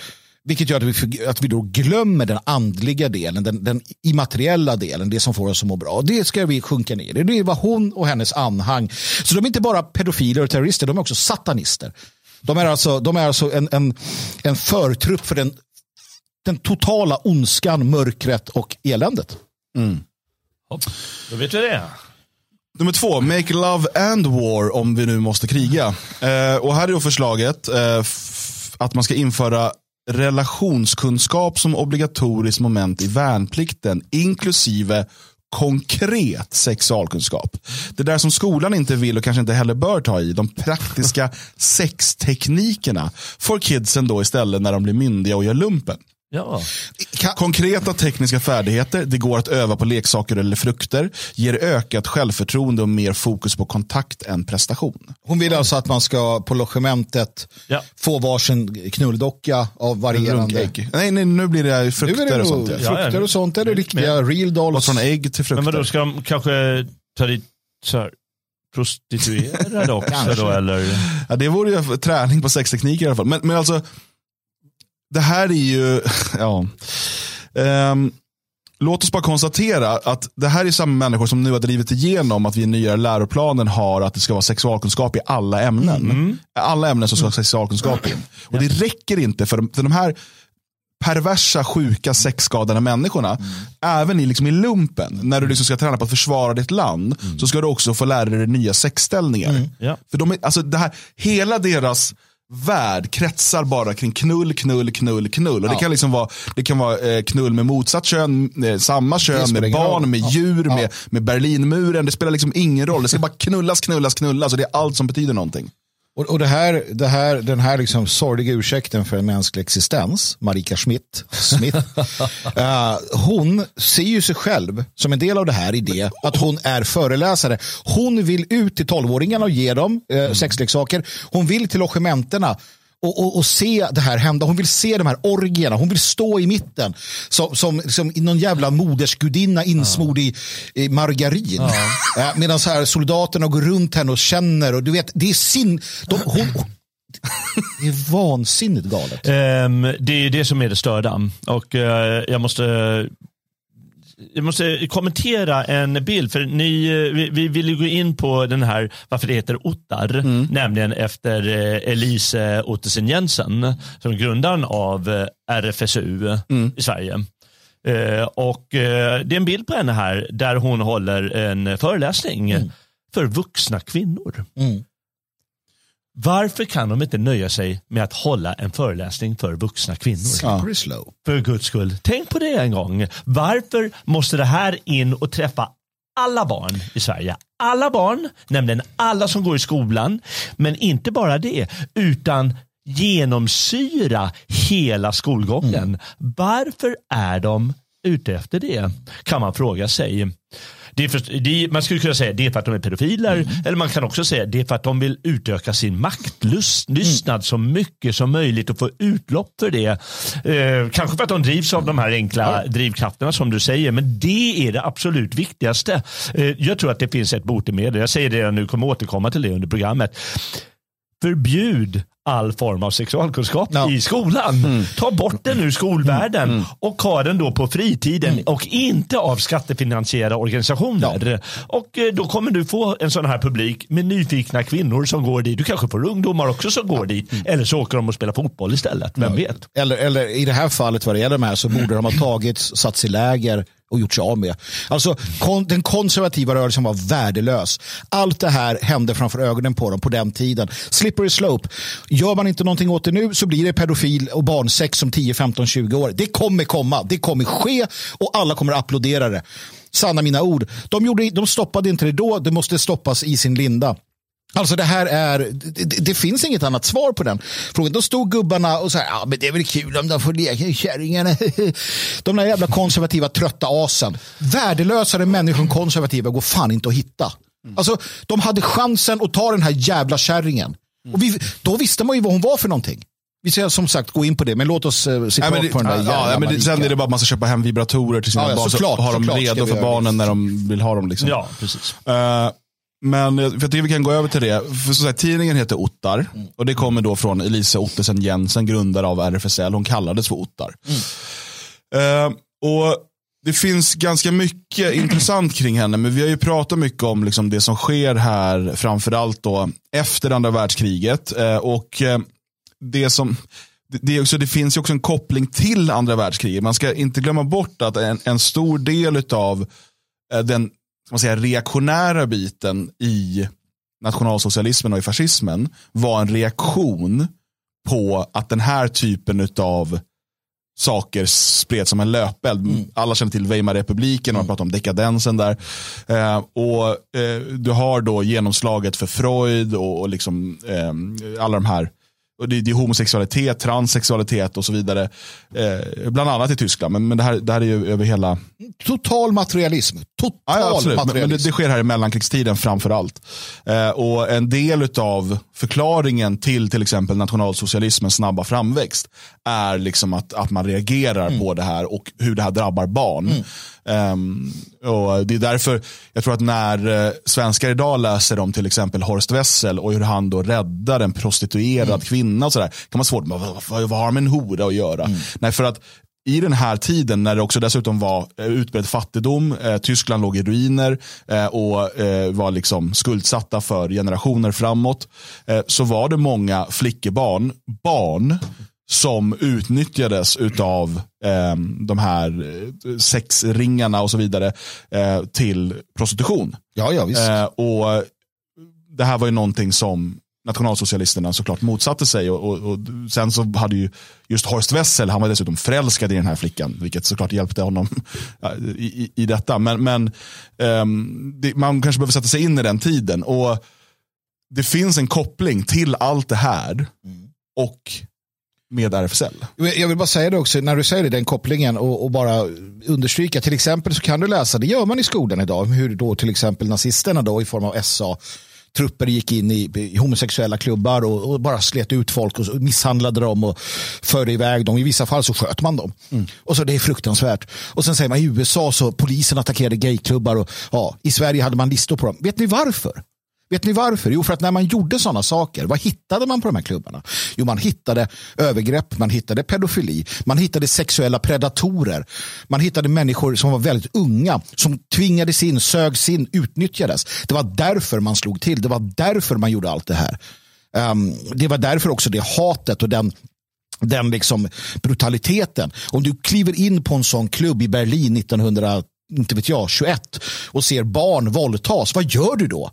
Vilket gör att vi, att vi då glömmer den andliga delen, den, den immateriella delen, det som får oss att må bra. Och det ska vi sjunka ner i. Det är vad hon och hennes anhang. Så de är inte bara pedofiler och terrorister, de är också satanister. De är alltså, de är alltså en, en, en förtrupp för den, den totala ondskan, mörkret och eländet. Hopp, Då vet vi det. Nummer två, make love and war om vi nu måste kriga. Eh, och här är då förslaget eh, att man ska införa relationskunskap som obligatoriskt moment i värnplikten, inklusive konkret sexualkunskap. Det där som skolan inte vill och kanske inte heller bör ta i, de praktiska sexteknikerna, får kidsen då istället när de blir myndiga och gör lumpen. Ja. Konkreta tekniska färdigheter, det går att öva på leksaker eller frukter, ger ökat självförtroende och mer fokus på kontakt än prestation. hon vill alltså att man ska på logementet Ja. få varsin knulldocka av varierande... Nej, nej, nu blir det frukter det och sånt. Ja. Ja, frukter ja. och sånt. Är det riktiga real Gått dolls. från ägg till Men vadå, frukter. ska de kanske ta dit så här, prostituerade också Kanske. då? Eller? Ja, det vore ju träning på sextekniker i alla fall. Men, men alltså, det här är ju, ja. Ehm, låt oss bara konstatera att det här är samma människor som nu har drivit igenom att vi i nya läroplanen har att det ska vara sexualkunskap i alla ämnen. Alla ämnen som ska ha sexualkunskap i. Och det räcker inte för, de- för de här perversa, sjuka, sexskadade människorna. Även i, liksom i lumpen, när du liksom ska träna på att försvara ditt land, så ska du också få lära dig nya sexställningar. Ja. För de är, alltså det här, hela deras värld kretsar bara kring knull, knull, knull, knull. Och det, Ja. kan liksom vara, det kan vara eh, knull med motsatt kön, eh, samma kön, med barn, roll. med djur, Ja. med, med Berlinmuren. Det spelar liksom ingen roll. Det ska bara knullas, knullas, knullas. Och det är allt som betyder någonting. Och, och det här, det här, den här liksom sorgliga ursäkten för en mänsklig existens, Marika Schmidt, Smith, eh, hon ser ju sig själv som en del av det här i det att hon är föreläsare. Hon vill ut till tolvåringarna och ge dem eh, sexleksaker. Hon vill till logementerna och, och, och se det här hända. Hon vill se de här orgierna. Hon vill stå i mitten som, som, som någon jävla modersgudinna insmord i, i margarin. Eh, Medan så här soldaterna går runt henne och känner och du vet, det är sin... De, hon, det är vansinnigt galet. Ehm, det är det som är det störda. Och eh, jag måste jag måste kommentera en bild, för ni, eh, vi, vi vill ju gå in på den här, varför det heter Ottar, nämligen efter eh, Elise Ottesen Jensen, som är grundaren av eh, RFSU i Sverige. Och Det är en bild på henne här där hon håller en föreläsning för vuxna kvinnor. Mm. Varför kan de inte nöja sig med att hålla en föreläsning för vuxna kvinnor? Slow. För guds skull, tänk på det en gång. Varför måste det här in och träffa alla barn i Sverige? Alla barn, nämligen alla som går i skolan. Men inte bara det, utan genomsyra hela skolgången. Varför är de ute efter det? Kan man fråga sig. Det är för, det är, man skulle kunna säga det är för att de är pedofiler. Eller man kan också säga det är för att de vill utöka sin maktlystnad så mycket som möjligt och få utlopp för det. Eh, kanske för att de drivs av de här enkla drivkrafterna som du säger. Men det är det absolut viktigaste. Eh, jag tror att det finns ett botemedel. Jag säger det jag nu kommer återkomma till det under programmet. Förbjud all form av sexualkunskap Ja. i skolan. Ta bort den ur skolvärlden och ha den då på fritiden och inte av skattefinansierade organisationer. Och eh, då kommer du få en sån här publik med nyfikna kvinnor som går dit. Du kanske får ungdomar också som går dit. Eller så åker de och spelar fotboll istället. Vem vet? Eller, eller i det här fallet vad det gäller de här så borde de ha tagits, satts i läger och gjort sig av med. Alltså kon, den konservativa rörelsen var värdelös. Allt det här hände framför ögonen på dem på den tiden. Slippery slope. Gör man inte någonting åt det nu så blir det pedofil och barnsex om 10, 15, 20 år. Det kommer komma. Det kommer ske och alla kommer applådera det. Sanna mina ord. De, gjorde, de stoppade inte det då. Det måste stoppas i sin linda. Alltså det här är, det, det, finns inget annat svar på den frågan. Då stod gubbarna och sa, ja men det är väl kul om de får leka i kärringarna. De där jävla konservativa trötta asen. Värdelösare människor än konservativa går fan inte att hitta. Alltså de hade chansen att ta den här jävla kärringen. Och vi, då visste man ju vad hon var för någonting. Vi ska som sagt gå in på det, men låt oss uh, se Nej, det, på den där ja, jävla men det, sen är det bara att man ska köpa hem vibratorer till sina Ja, ja, barn. såklart, så har de såklart ska redo för barnen när de vill ha dem. Liksom. Ja, precis. Eh, men jag för jag tycker vi kan gå över till det. För så här, tidningen heter Ottar. Och det kommer då från Elise Ottesen Jensen, grundare av RFSL. Hon kallades för Ottar. Eh, och det finns ganska mycket intressant kring henne. Men vi har ju pratat mycket om liksom, det som sker här. Framförallt då efter andra världskriget. Eh, och eh, det som... Det, är också, det finns ju också en koppling till andra världskriget. Man ska inte glömma bort att en, en stor del av den ska man säga, reaktionära biten i nationalsocialismen och i fascismen var en reaktion på att den här typen av saker spreds som en löpeld. Alla känner till Weimarrepubliken, man pratar om dekadensen där. Eh, och eh, Du har då genomslaget för Freud och, och liksom, eh, alla de här och det, det är homosexualitet, transsexualitet och så vidare. Eh, bland annat i Tyskland, men, men det, här, det här är ju över hela Total materialism. Total Ja, absolut. Men, men det, materialism. det sker här i mellankrigstiden framför allt. Eh, och en del av förklaringen till till exempel nationalsocialismens snabba framväxt är liksom att, att man reagerar på det här och hur det här drabbar barn. Ehm, och Det är därför jag tror att när eh, svenskar idag läser om till exempel Horst Wessel och hur han då räddar en prostituerad kvinna och sådär, kan man svårt, vad, vad, har med en hora att göra? Nej, för att i den här tiden när det också dessutom var eh, utbredd fattigdom, eh, Tyskland låg i ruiner eh, och eh, var liksom skuldsatta för generationer framåt, eh, så var det många flickebarn, barn, som utnyttjades utav eh, de här sexringarna och så vidare till prostitution. Ja, ja, visst. Och Det här var ju någonting som nationalsocialisterna såklart motsatte sig. Och, och, och, sen så hade ju just Horst Wessel, han var dessutom förälskad i den här flickan, vilket såklart hjälpte honom i, i, i detta. Men, men um, det, man kanske behöver sätta sig in i den tiden. Och det finns en koppling till allt det här och med RFSL. Jag vill bara säga det också, när du säger det, den kopplingen och, och, bara understryka, till exempel så kan du läsa, det gör man i skolan idag, hur då till exempel nazisterna då i form av SA trupper gick in i, i homosexuella klubbar och, och, bara slet ut folk och misshandlade dem och förde iväg dem. I vissa fall så sköt man dem. Mm. Och så Det är fruktansvärt. Och sen säger man i USA så polisen attackerade gayklubbar och ja, i Sverige hade man listor på dem. Vet ni varför? Vet ni varför? Jo, för att när man gjorde sådana saker, vad hittade man på de här klubbarna? Jo, man hittade övergrepp, man hittade pedofili, man hittade sexuella predatorer, man hittade människor som var väldigt unga, som tvingades in, sögs in, utnyttjades. Det var därför man slog till, det var därför man gjorde allt det här. Um, det var därför också det hatet och den den liksom brutaliteten. Om du kliver in på en sån klubb i Berlin 1900 inte vet jag, 21 och ser barn våldtas, vad gör du då?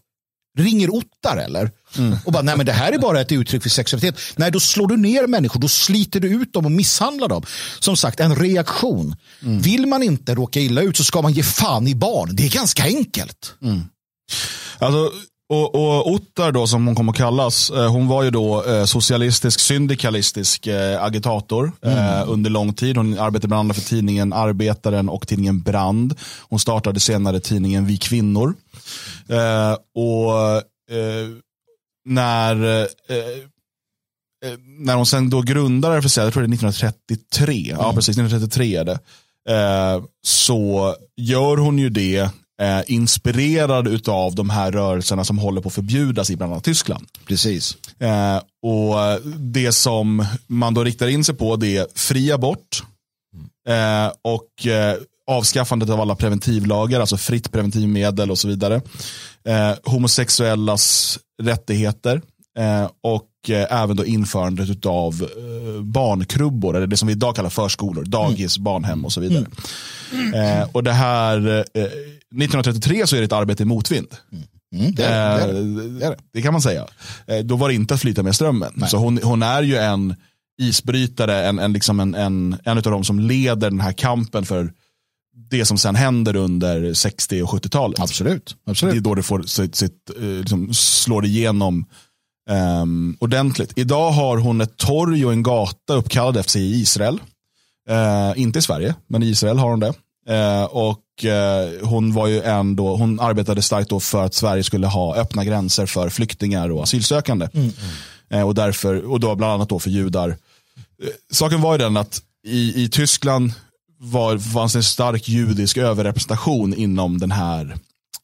Ringer Ottar eller? Mm. Och bara, nej men det här är bara ett uttryck för sexualitet. Nej, då slår du ner människor, då sliter du ut dem och misshandlar dem. Som sagt, en reaktion. Mm. Vill man inte råka illa ut så ska man ge fan i barn. Det är ganska enkelt. Mm. Alltså, och, och Ottar då som hon kommer att kallas, eh, hon var ju då eh, socialistisk, syndikalistisk eh, agitator mm. under lång tid. Hon arbetade bland annat för tidningen Arbetaren och tidningen Brand. Hon startade senare tidningen Vi Kvinnor. Och när när hon sen då grundade RFSL, jag tror det är 1933, mm. ja precis, 1933 är det, så gör hon ju det eh, inspirerad av de här rörelserna som håller på att förbjudas i bland annat Tyskland. Precis. Eh, och Det som man då riktar in sig på det är fri abort eh, och eh, avskaffandet av alla preventivlagar, alltså fritt preventivmedel och så vidare. Eh, homosexuellas rättigheter eh, och även då införandet av barnkrubbor, eller det som vi idag kallar förskolor, dagis, mm. barnhem och så vidare. Mm. och det här 1933 så är det ett arbete i motvind. Mm. Mm, det, är, det, är, det, det, kan man säga. Eh, då var det inte att flyta med strömmen. Nej. Så hon, hon, är ju en isbrytare, en, en, liksom en, en, en av de som leder den här kampen för det som sen händer under 60 och 70-talet. Absolut. Absolut. Det är då det får sitt, sitt, eh, liksom, slår igenom um, ordentligt. Idag har hon ett torg och en gata uppkallad efter sig i Israel. Uh, inte i Sverige, men i Israel har hon det. Uh, och Eh, hon var ju ändå, hon arbetade starkt då för att Sverige skulle ha öppna gränser för flyktingar och asylsökande. Mm. Mm. och, därför, och då bland annat då för judar. Saken var ju den att i, i Tyskland var, fanns en stark judisk överrepresentation inom den här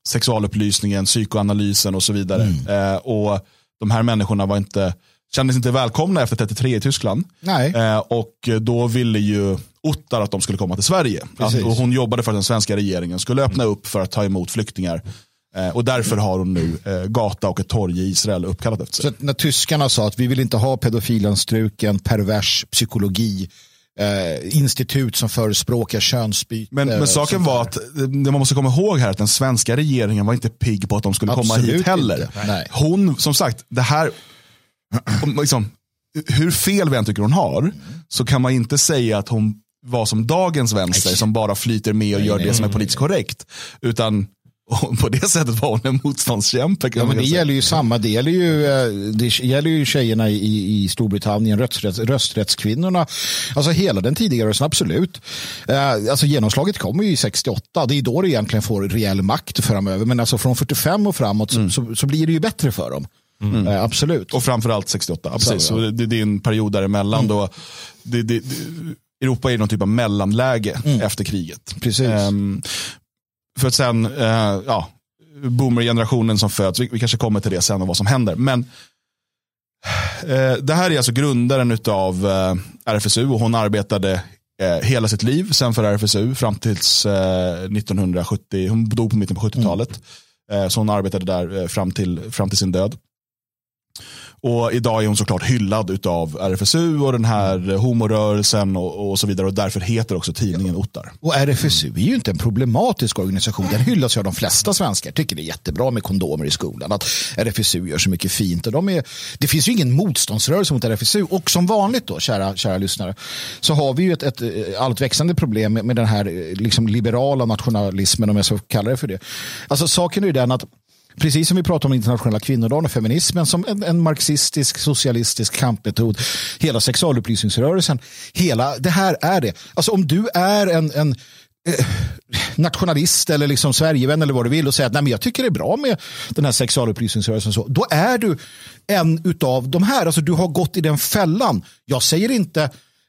sexualupplysningen, psykoanalysen och så vidare. Mm. Eh, och de här människorna var inte, kändes inte välkomna efter 33 i Tyskland. Nej. Eh, och då ville ju Ottar att de skulle komma till Sverige. Att, och hon jobbade för att den svenska regeringen skulle öppna upp för att ta emot flyktingar. Eh, och därför har hon nu eh, gata och ett torg i Israel uppkallat efter sig. Så när tyskarna sa att vi vill inte ha pedofilanstruken, pervers psykologi, eh, institut som förespråkar könsbyte. Men, men saken var att det man måste komma ihåg här att den svenska regeringen var inte pigg på att de skulle Absolut komma hit heller. Hon, som sagt, det här, liksom, hur fel vi än tycker hon har, så kan man inte säga att hon vara som dagens vänster som bara flyter med och gör det som är politiskt korrekt. Utan på det sättet var hon en motståndskämpe. Ja, men det gäller ju samma, det gäller ju, eh, det gäller ju tjejerna i, i Storbritannien, rösträtts, rösträttskvinnorna. Alltså hela den tidigare rörelsen, absolut. Eh, alltså genomslaget kommer ju i 68, det är då det egentligen får reell makt framöver. Men alltså från 45 och framåt mm. så, så, så, blir det ju bättre för dem. Mm. Eh, absolut. Och framförallt 68. Precis. Så, ja. det, det, är en period däremellan mm. då det, det, Europa är någon typ av mellanläge mm. efter kriget. Precis. Um, för att sen, uh, ja, boomer-generationen som föds, vi, vi, kanske kommer till det sen och vad som händer. Men uh, det här är alltså grundaren av eh, RFSU och hon arbetade hela sitt liv sen för RFSU fram tills 1970, hon dog på mitten på 70-talet. Mm. så hon arbetade där fram till, fram till sin död. Och idag är hon såklart hyllad av RFSU och den här homorörelsen och, och så vidare. Och därför heter också tidningen Ottar. Och RFSU är ju inte en problematisk organisation. Den hyllas ju av de flesta svenskar. Tycker det är jättebra med kondomer i skolan. Att RFSU gör så mycket fint. Och de är, det finns ju ingen motståndsrörelse mot RFSU. Och som vanligt då, kära, kära lyssnare, så har vi ju ett, ett allt växande problem med, med den här liksom liberala nationalismen, om jag ska kalla det för det. Alltså saken är ju den att Precis som vi pratar om internationella kvinnodagen och feminismen som en, en, marxistisk, socialistisk kampmetod. Hela sexualupplysningsrörelsen. Hela, det här är det. Alltså om du är en, en eh, nationalist eller liksom Sverigevän eller vad du vill och säger att Nej, men jag tycker det är bra med den här sexualupplysningsrörelsen. Så, då är du en av de här. Alltså, du har gått i den fällan. Jag säger inte,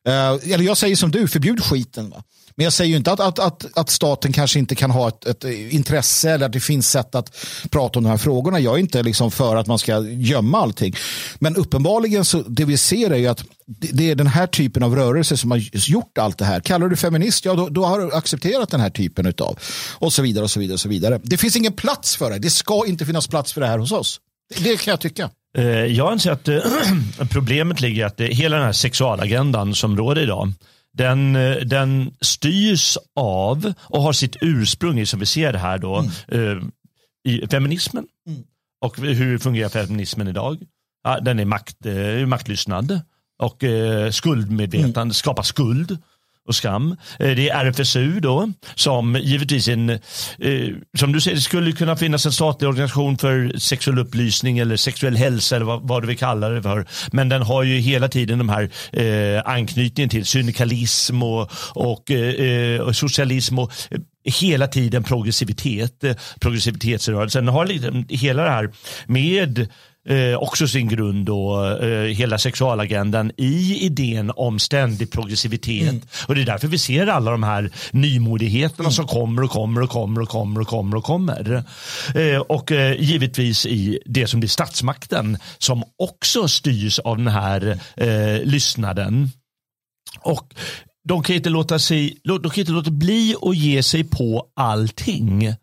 eh, eller jag säger som du, förbjud skiten. Va? Men jag säger ju inte att, att, att, att staten kanske inte kan ha ett, ett, intresse eller att det finns sätt att prata om de här frågorna. Jag är inte liksom för att man ska gömma allting. Men uppenbarligen så det vi ser är ju att det är den här typen av rörelser som har gjort allt det här. Kallar du feminist, ja då, då har du accepterat den här typen av och så vidare och så vidare och så vidare. Det finns ingen plats för det. Det ska inte finnas plats för det här hos oss. Det, kan jag tycka. Eh, jag anser att eh, problemet ligger i att hela den här sexualagendan som råder idag den, eh, den styrs av och har sitt ursprung i, som vi ser det här då, mm. eh, i feminismen. Mm. Och hur fungerar feminismen idag? Ja, den är makt, eh, maktlystnad och eh, skuldmedvetande, mm. skapar skuld och skam. Eh, det är RFSU då, som givetvis en, eh, som du säger, det skulle kunna finnas en statlig organisation för sexuell upplysning eller sexuell hälsa eller vad, vad du vill kalla det för. Men den har ju hela tiden de här eh, anknytningen till syndikalism och, och, eh, eh och socialism och eh, hela tiden progressivitet, progressivitetsrörelsen. Den har liksom hela det här med eh, också sin grund och eh, hela sexualagendan i idén om ständig progressivitet. Mm. Och det är därför vi ser alla de här nymodigheterna mm. som kommer och kommer och kommer och kommer och kommer och kommer. Eh, och eh, givetvis i det som blir statsmakten som också styrs av den här eh, lyssnaden. Och de kan inte låta sig, de kan inte låta bli att ge sig på allting.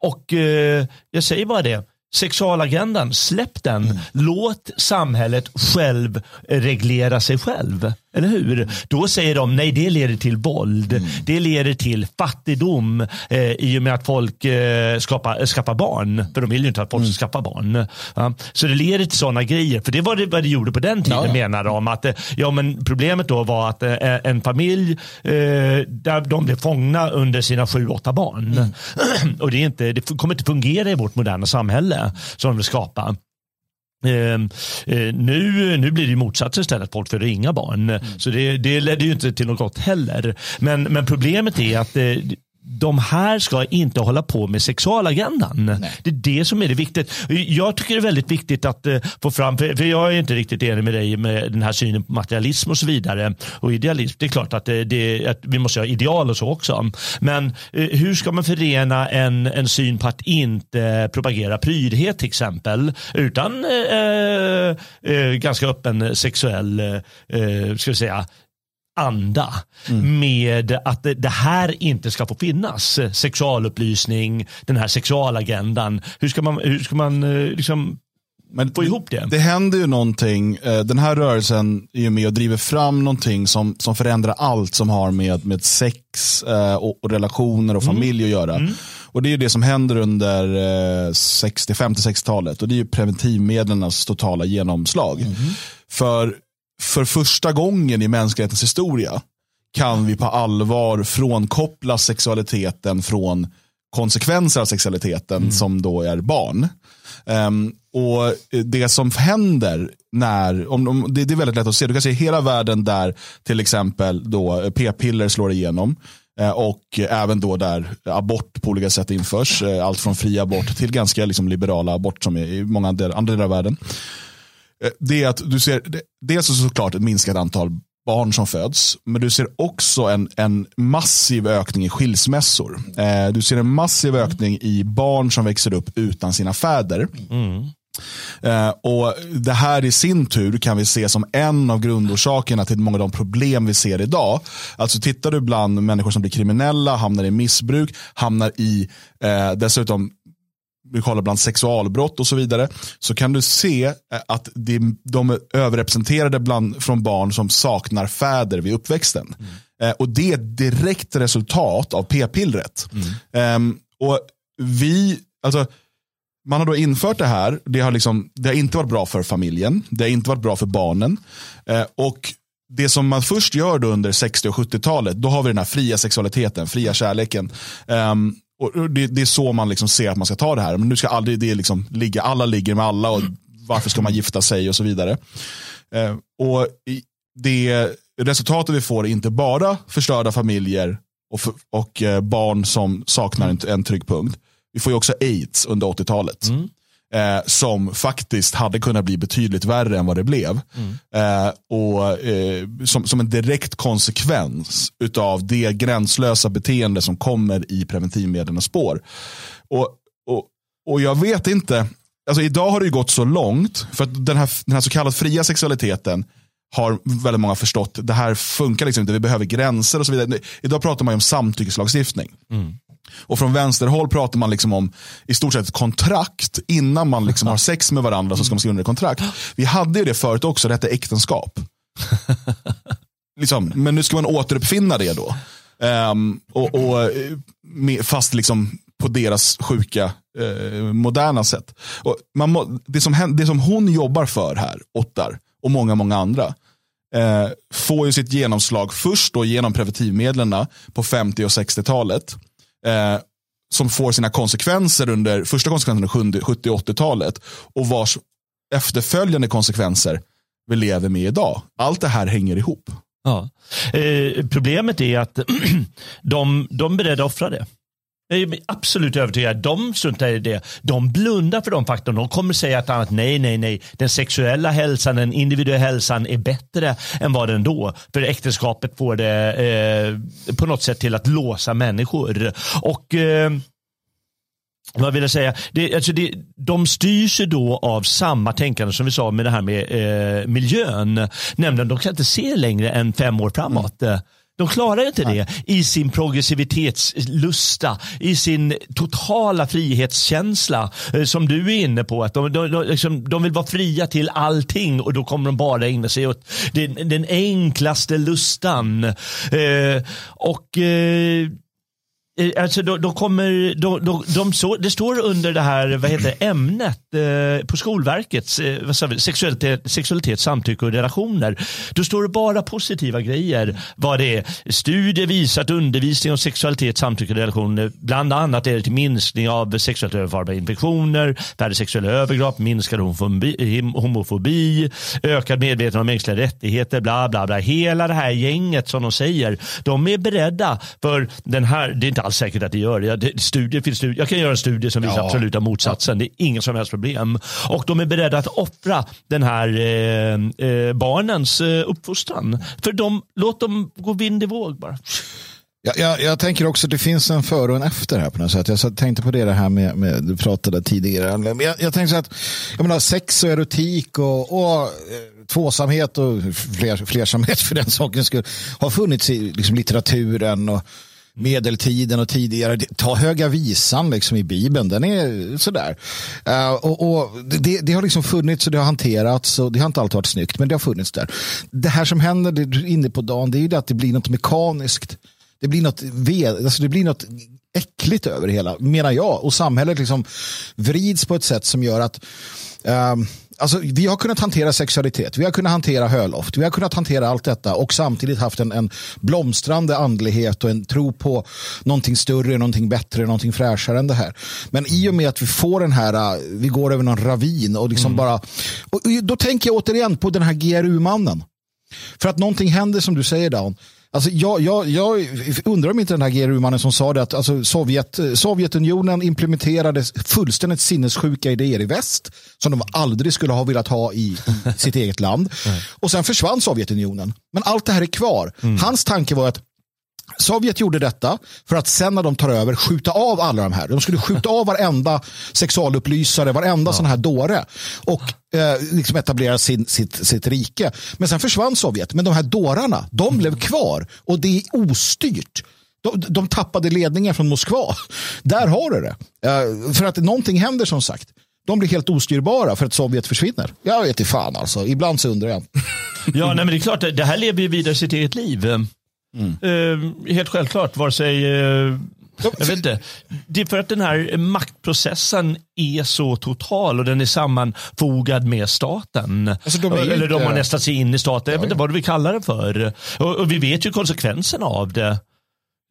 Och eh, jag säger bara det, sexualagendan, släpp den. Mm. Låt samhället själv reglera sig själv. Eller hur? Då säger de nej, det leder till våld. Mm. Det leder till fattigdom eh, i och med att folk eh, skapar, skaffar barn. För de vill ju inte att folk ska mm. skaffa barn. Ja. Så det leder till sådana grejer. För det var det, vad det gjorde på den tiden ja, ja. menar de. Att, eh, ja, men problemet då var att eh, en familj eh, där de blev fångna under sina sju, åtta barn. Mm. och det, är inte, det kommer inte fungera i vårt moderna samhälle som de vill skapa. Ehm, eh, nu, nu blir det motsatsen istället, folk föder inga barn. Mm. Så det, det ledde ju inte till något gott heller. Men, men problemet är att eh, de här ska inte hålla på med sexualagendan. Nej. Det är det som är det viktiga. Jag tycker det är väldigt viktigt att uh, få fram, för, jag är inte riktigt enig med dig med den här synen på materialism och så vidare. Och idealism, det är klart att, det, det, att vi måste ha ideal och så också. Men uh, hur ska man förena en, en syn på att inte propagera prydhet till exempel, utan uh, ganska öppen sexuell, ska vi säga, anda mm. med att det, här inte ska få finnas. Sexualupplysning, den här sexualagendan. Hur ska man, hur ska man eh, liksom men få ihop det. Det händer ju någonting. Eh, den här rörelsen är ju med och driver fram någonting som, som förändrar allt som har med, med sex eh, och, och relationer och mm. familj att göra. Mm. Och Det är det som händer under 60, 50-60-talet. Och Det är ju preventivmedlens totala genomslag. Mm. För för första gången i mänsklighetens historia kan vi på allvar frånkoppla sexualiteten från konsekvenser av sexualiteten mm. som då är barn. Um, och Det som händer när, om, om, det, det, är väldigt lätt att se, du kan se hela världen där till exempel då p-piller slår igenom eh, och även då där abort på olika sätt införs. Eh, allt från fri abort till ganska liksom liberala abort som är i många andra delar av världen. Eh, det är att du ser dels såklart ett minskat antal barn som föds, men du ser också en, en massiv ökning i skilsmässor. Eh, du ser en massiv ökning i barn som växer upp utan sina fäder. Mm. Eh, och Det här i sin tur kan vi se som en av grundorsakerna till många av de problem vi ser idag. Alltså tittar du bland människor som blir kriminella, hamnar i missbruk, hamnar i eh, dessutom vi kollar bland sexualbrott och så vidare, så kan du se eh, att de är överrepresenterade bland, från barn som saknar fäder vid uppväxten. Mm. Eh, och det är ett direkt resultat av p-pillret. Mm. Eh, och vi, alltså, man har då infört det här, det har, liksom, det har inte varit bra för familjen, det har inte varit bra för barnen. Eh, och det som man först gör under 60 och 70-talet, då har vi den här fria sexualiteten, fria kärleken. Um, och det, det, är så man liksom ser att man ska ta det här. Men nu ska aldrig det liksom ligga, alla ligger med alla och varför ska man gifta sig och så vidare. Eh, och det resultatet vi får är inte bara förstörda familjer och, för, och eh, barn som saknar en, en trygg punkt. Vi får ju också aids under 80-talet. Mm eh, som faktiskt hade kunnat bli betydligt värre än vad det blev. Mm. Eh, och eh, som, som en direkt konsekvens av det gränslösa beteende som kommer i preventivmedlens spår. Och, och, och jag vet inte, alltså idag har det gått så långt, för att den här, den här så kallade fria sexualiteten har väldigt många förstått, det här funkar liksom inte, vi behöver gränser och så vidare. Idag pratar man ju om samtyckeslagstiftning. Mm. Och från vänsterhåll pratar man liksom om i stort sett kontrakt. Innan man liksom har sex med varandra så ska man skriva under kontrakt. Vi hade ju det förut också, det hette äktenskap. liksom, men nu ska man återuppfinna det då. Um, och, och, fast liksom på deras sjuka, eh, moderna sätt. Och man må, det, som, det som hon jobbar för här, Ottar, och många, många andra, eh, får ju sitt genomslag först då genom preventivmedlen på 50 och 60-talet eh, som får sina konsekvenser under första konsekvensen under 70-80-talet. och vars efterföljande konsekvenser vi lever med idag. Allt det här hänger ihop. Ja. Eh, problemet är att de, de är beredda att offra det. Jag är absolut övertygad. De struntar i det. De blundar för de faktorn. De kommer säga att annat nej, nej, nej. Den sexuella hälsan, den individuella hälsan är bättre än vad den då. För äktenskapet får det eh, på något sätt till att låsa människor. Och eh, vad vill jag säga? Det, alltså det, de styrs ju då av samma tänkande som vi sa med det här med eh, miljön. Nämligen de kan inte se längre än fem år framåt. Mm. De klarar inte det i sin progressivitetslusta, i sin totala frihetskänsla eh, som du är inne på. Att de, de, de, liksom, de vill vara fria till allting och då kommer de bara ägna sig åt den, den enklaste lustan. Eh, och Eh, alltså då, då kommer, då, då, de så, det står under det här vad heter ämnet eh, på Skolverkets eh, vi, sexualitet, sexualitet, samtycke och relationer. Då står det bara positiva grejer. Vad det är. Studier visar att undervisning om sexualitet, samtycke och relationer bland annat är det till minskning av sexuellt överförbara infektioner, färre sexuella övergrepp, minskad homofobi, homofobi, ökad medvetenhet om mänskliga rättigheter, bla bla bla. Hela det här gänget som de säger, de är beredda för den här, det är inte alls säkert att det gör det. det studier finns studier. Jag kan göra en studie som visar ja. absoluta motsatsen. Det är ingen som helst problem. Och de är beredda att offra den här eh, eh, barnens eh, uppfostran. För de, låt dem gå vind i våg bara. Jag, jag, jag, tänker också att det finns en före och en efter här på något sätt. Jag tänkte på det, det här med, med du pratade tidigare. Men jag, jag tänkte så att jag menar, sex och erotik och, och eh, tvåsamhet och fler, flersamhet för den sakens skull har funnits i liksom, litteraturen och medeltiden och tidigare. Ta Höga visan liksom i Bibeln, den är sådär. Uh, och, och det, det, har liksom funnits och det har hanterats och det har inte alltid varit snyggt men det har funnits där. Det här som händer det du är inne på dagen det är ju det att det blir något mekaniskt. Det blir något, ved, alltså det blir något äckligt över det hela, menar jag. Och samhället liksom vrids på ett sätt som gör att um, alltså, vi har kunnat hantera sexualitet, vi har kunnat hantera höloft, vi har kunnat hantera allt detta och samtidigt haft en, en blomstrande andlighet och en tro på någonting större, någonting bättre, någonting fräschare än det här. Men i och med att vi får den här, vi går över någon ravin och liksom mm. bara, och då tänker jag återigen på den här GRU-mannen. För att någonting händer som du säger Down. Alltså, jag, jag, jag undrar om inte den här GRU-mannen som sa det att alltså, Sovjet, Sovjetunionen implementerade fullständigt sinnessjuka idéer i väst som de aldrig skulle ha velat ha i, i sitt eget land. Och sen försvann Sovjetunionen. Men allt det här är kvar. Mm. Hans tanke var att Sovjet gjorde detta för att sen när de tar över skjuta av alla de här. De skulle skjuta av varenda sexualupplysare, varenda ja. sån här dåre och eh, liksom etablera sin, sitt, sitt rike. Men sen försvann Sovjet. Men de här dårarna, de blev kvar och det är ostyrt. De, de tappade ledningen från Moskva. Där har du det. Uh, för att någonting händer som sagt. De blir helt ostyrbara för att Sovjet försvinner. Jag vet inte fan alltså. Ibland så undrar jag. ja, nej, men det är klart. Det här lever ju vidare sitt eget liv. Mm. Uh, helt självklart. Vare sig uh, jag vet inte. Det är för att den här maktprocessen är så total och den är sammanfogad med staten. Alltså de Eller de har nästan sig in i staten. Jag vet inte vad du vill kalla det för. Och, och vi vet ju konsekvenserna av det.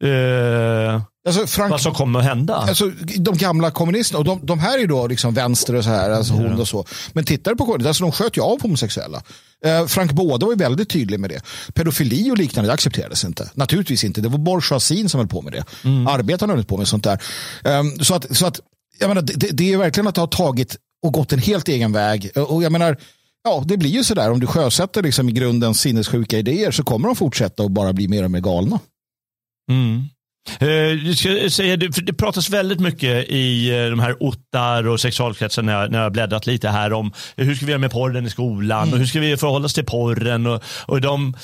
Uh, alltså Frank, vad som kommer att hända. Alltså, de gamla kommunisterna, och de, de här är då liksom vänster och så här, alltså hon och så. Men tittar du på kommunisterna, alltså de sköt ju av homosexuella. Eh, Frank Båda var ju väldigt tydlig med det. Pedofili och liknande det accepterades inte. Naturligtvis inte. Det var bourgeoisien som höll på med det. Mm. Arbetarna höll på med sånt där. Um, så att, så att jag menar, det, det är verkligen att ha tagit och gått en helt egen väg. Och jag menar, ja, det blir ju så där. Om du sjösätter liksom i grunden sinnessjuka idéer så kommer de fortsätta och bara bli mer och mer galna. Mm. Ska säga, det, det pratas väldigt mycket i uh, de här ottar och sexualkretsen när jag, när jag bläddrat lite här om hur ska vi göra med porren i skolan mm. och hur ska vi förhålla oss till porren. Och, och de,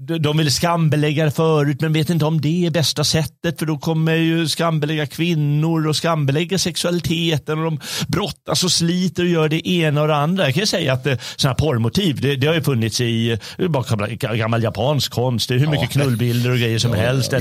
de vill skambelägga det förut men vet inte om det är bästa sättet för då kommer ju skambelägga kvinnor och skambelägga sexualiteten och de brottas och sliter och gör det ena och det andra. Jag kan säga att eh, sådana här porrmotiv det, det, har ju funnits i bara gammal japansk konst. Det är hur mycket ja. knullbilder och grejer som ja, helst. Ja,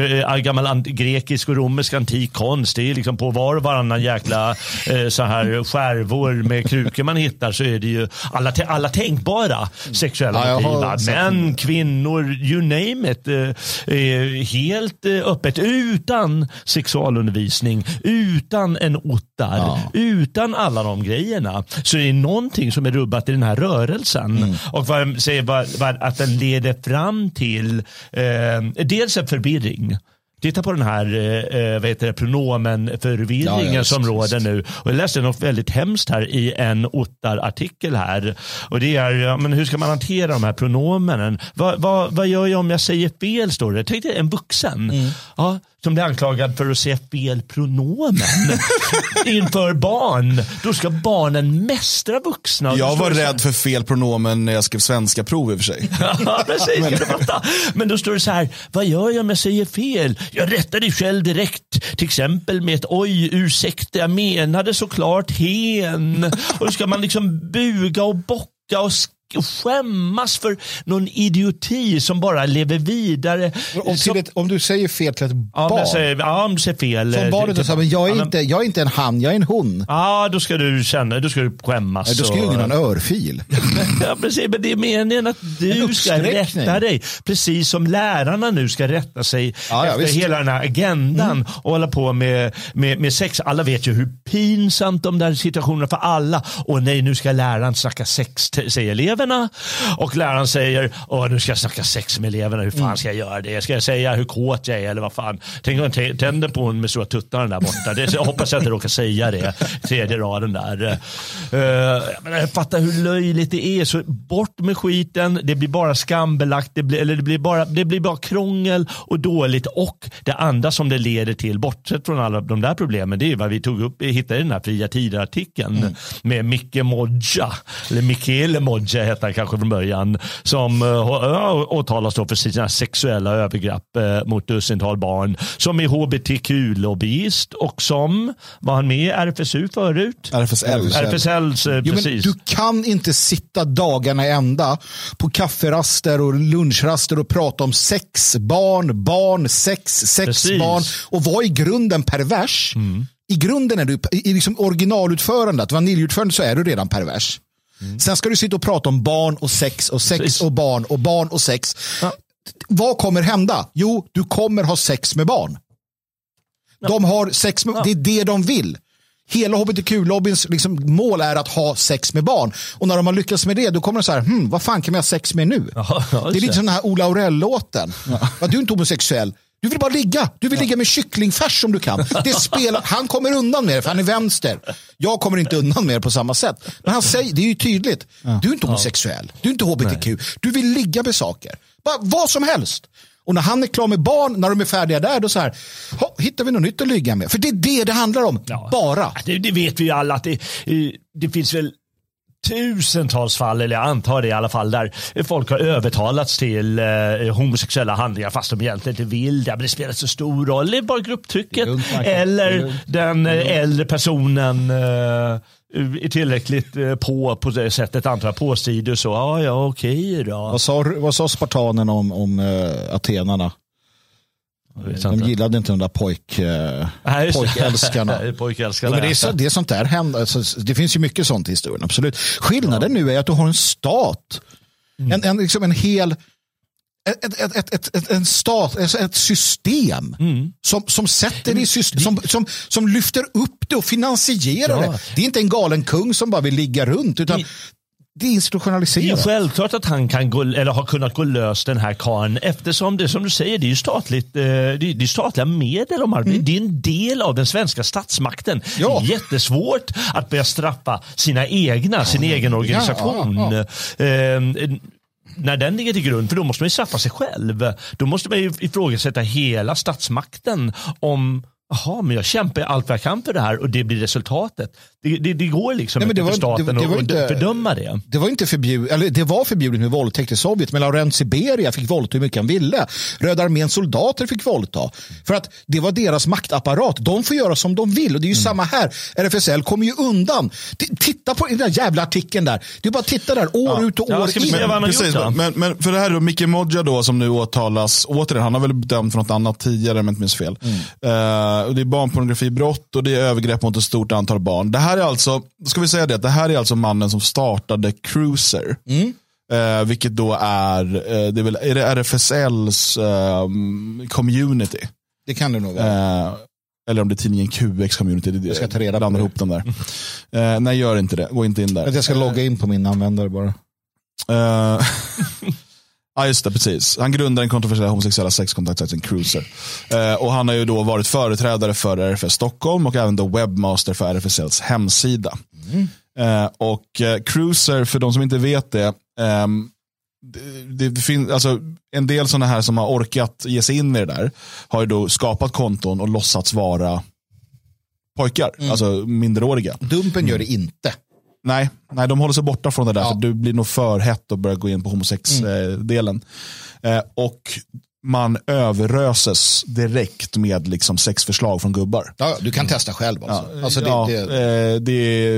eller äh, gammal grekisk och romersk antik konst. Det är liksom på var och varannan jäkla äh, så här skärvor med krukor man hittar så är det ju alla, alla tänkbara sexuella motiv. Män, kvinnor kvinnor, you name it. Eh, helt eh, öppet utan sexualundervisning, utan en ottar, ja. utan alla de grejerna. Så det är någonting som är rubbat i den här rörelsen. Mm. Och vad, säger, vad, vad, att den leder fram till eh, dels en förvirring. Titta på den här eh, eh vad heter det, pronomenförvirringen ja, som råder nu. Och jag läste något väldigt hemskt här i en Ottar-artikel här. Och det är, ja, men hur ska man hantera de här pronomenen? Va, va, vad gör jag om jag säger fel, står det. Tänk dig en vuxen. Mm. Ja, som blir anklagad för att se fel pronomen inför barn. Då ska barnen mästra vuxna. Jag var rädd för fel pronomen när jag skrev svenska prov i och för sig. ja, precis. Men... Men då står det så här, vad gör jag om jag säger fel? Jag rättar dig själv direkt. Till exempel med ett oj, ursäkta, jag menade såklart hen. Och då ska man liksom buga och bocka och skämmas för någon idioti som bara lever vidare. Om, som, ett, om du säger fel till ett ja, barn. Säger, ja, om du säger fel. Som barnet och säger, men jag, är inte, jag är inte en han, jag är en hon. Ja, då ska du känna, då ska du skämmas. Ja, då ska du ge en örfil. ja, precis, men det är meningen att du ska rätta dig. Precis som lärarna nu ska rätta sig ja, efter visst. hela den här agendan mm. och hålla på med, med, med sex. Alla vet ju hur pinsamt de där situationerna för alla. Och nej, nu ska läraren snacka sex, säger eleven eleverna och läraren säger Åh, nu ska jag snacka sex med eleverna. Hur fan mm. ska jag göra det? Ska jag säga hur kåt jag är eller vad fan? Tänk om jag tänder på hon med stora tuttarna där borta. Det, jag hoppas jag inte råkar säga det. Tredje raden där. Uh, jag fattar hur löjligt det är. Så bort med skiten. Det blir bara skambelagt. Det blir, eller det blir, bara, det blir bara krångel och dåligt. Och det andra som det leder till, bortsett från alla de där problemen, det är vad vi tog upp, hittade i den här fria tider-artikeln mm. med Micke Modja, eller Michele Modja hette han kanske från början, som uh, åtalas då för sina sexuella övergrepp uh, mot dussintal barn, som är hbtq-lobbyist och som, var han med i RFSU förut? RFSL. RFSL, uh, jo, precis. du kan inte sitta dagarna ända på kafferaster och lunchraster och prata om sex, barn, barn, sex, sex, precis. barn och vara i grunden pervers. Mm. I grunden är du, i liksom originalutförandet, vaniljutförandet så är du redan pervers. Mm. Sen ska du sitta och prata om barn och sex och sex Precis. och barn och barn och sex. Ja. Vad kommer hända? Jo, du kommer ha sex med barn. Ja. De har sex med, ja. Det är det de vill. Hela hbtq-lobbyns liksom, mål är att ha sex med barn. Och när de har lyckats med det, då kommer de så här, hm, vad fan kan vi ha sex med nu? Ja, det är lite som den här Ola Aurell-låten. Ja. Du är inte homosexuell. Du vill bara ligga. Du vill ligga med kycklingfärs om du kan. Det spelar, han kommer undan med det för han är vänster. Jag kommer inte undan med det på samma sätt. Men han säger, det är ju tydligt. Du är inte homosexuell. Du är inte hbtq. Du vill ligga med saker. Bara vad som helst. Och när han är klar med barn, när de är färdiga där, då så här, hittar vi något nytt att ligga med. För det är det det handlar om. Ja. Bara. Det, det, vet vi ju alla att det, det finns väl tusentals fall, eller jag antar det i alla fall, där folk har övertalats till eh, homosexuella handlingar fast de egentligen inte vill det. Men det spelar så stor roll. Det är bara grupptrycket. är eller den eh, äldre personen eh, är tillräckligt eh, på på det sättet, antar jag, påstridig och så. Ja, ja, okej då. Vad sa, vad sa spartanerna om, om uh, atenarna? De inte. gillade inte de där pojk, uh, Nej, pojkälskarna. Pojkälskarna. Ja, men det, är så, det är sånt där händer. Alltså, det finns ju mycket sånt i historien, absolut. Skillnaden nu är att du har en stat. En, en, liksom en hel... Ett, ett, ett, ett, en stat, alltså ett system som, som sätter det i system, som, som, som lyfter upp det och finansierar Ja. det. Det är inte en galen kung som bara vill ligga runt, utan Det- är Det är institutionaliserat. självklart att han kan gå, eller har kunnat gå lös den här karln eftersom det som du säger, det är ju statligt, eh, det är, statliga medel de har. Det är en del av den svenska statsmakten. Ja. Det är jättesvårt att börja straffa sina egna, sin egen organisation. ja, Eh, när den ligger till grund, för då måste man ju straffa sig själv. Då måste man ju ifrågasätta hela statsmakten om Jaha, men jag kämpar allt vad jag kan för det här och det blir resultatet. Det, det, det går liksom Nej, men inte det för var- det- staten det var att inte- fördöma det. Det var inte förbjudet, eller det var förbjudet med våldtäkt i Sovjet, men Laurent Siberia fick våldta hur mycket han ville. Röda arméns soldater fick våldta. För att det var deras maktapparat. De får göra som de vill och det är ju Mm. samma här. RFSL kommer ju undan. T- Titta på den där jävla artikeln där. Det är bara att titta där, år ut och Ja, år vi in. har Precis, men, men för det här då, Micke Modja då som nu åtalas, återigen, han har väl dömt för något annat tidigare om jag inte minns fel. Mm. Eh, och det är barnpornografibrott och det är övergrepp mot ett stort antal barn. Det här är alltså, ska vi säga det, det här är alltså mannen som startade Cruiser. Mm. Eh, vilket då är, eh, det är väl är det RFSLs eh, community. Det kan det nog vara. Eh, eller om det är tidningen QX community. Det, Jag ska ta reda på det. ihop dem där. Eh, nej, gör inte det. Gå inte in där. Att jag ska logga in på min användare bara. Ja, just det, precis. Han grundade den kontroversiella homosexuella sexkontaktsajten Cruiser. Eh, och han har ju då varit företrädare för RFS Stockholm och även då webbmaster för RFSLs hemsida. Eh, och eh, Cruiser, för de som inte vet det, ehm, det, det finns, alltså, en del sådana här som har orkat ge sig in i det där har ju då skapat konton och låtsats vara pojkar, alltså minderåriga. Dumpen gör det inte. Nej, nej, de håller sig borta från det där Ja. för du blir nog för hett och börjar gå in på homosex-delen. Eh, och man överöses direkt med liksom sexförslag från gubbar. Ja, du kan testa själv alltså. alltså det, ja, det, eh, det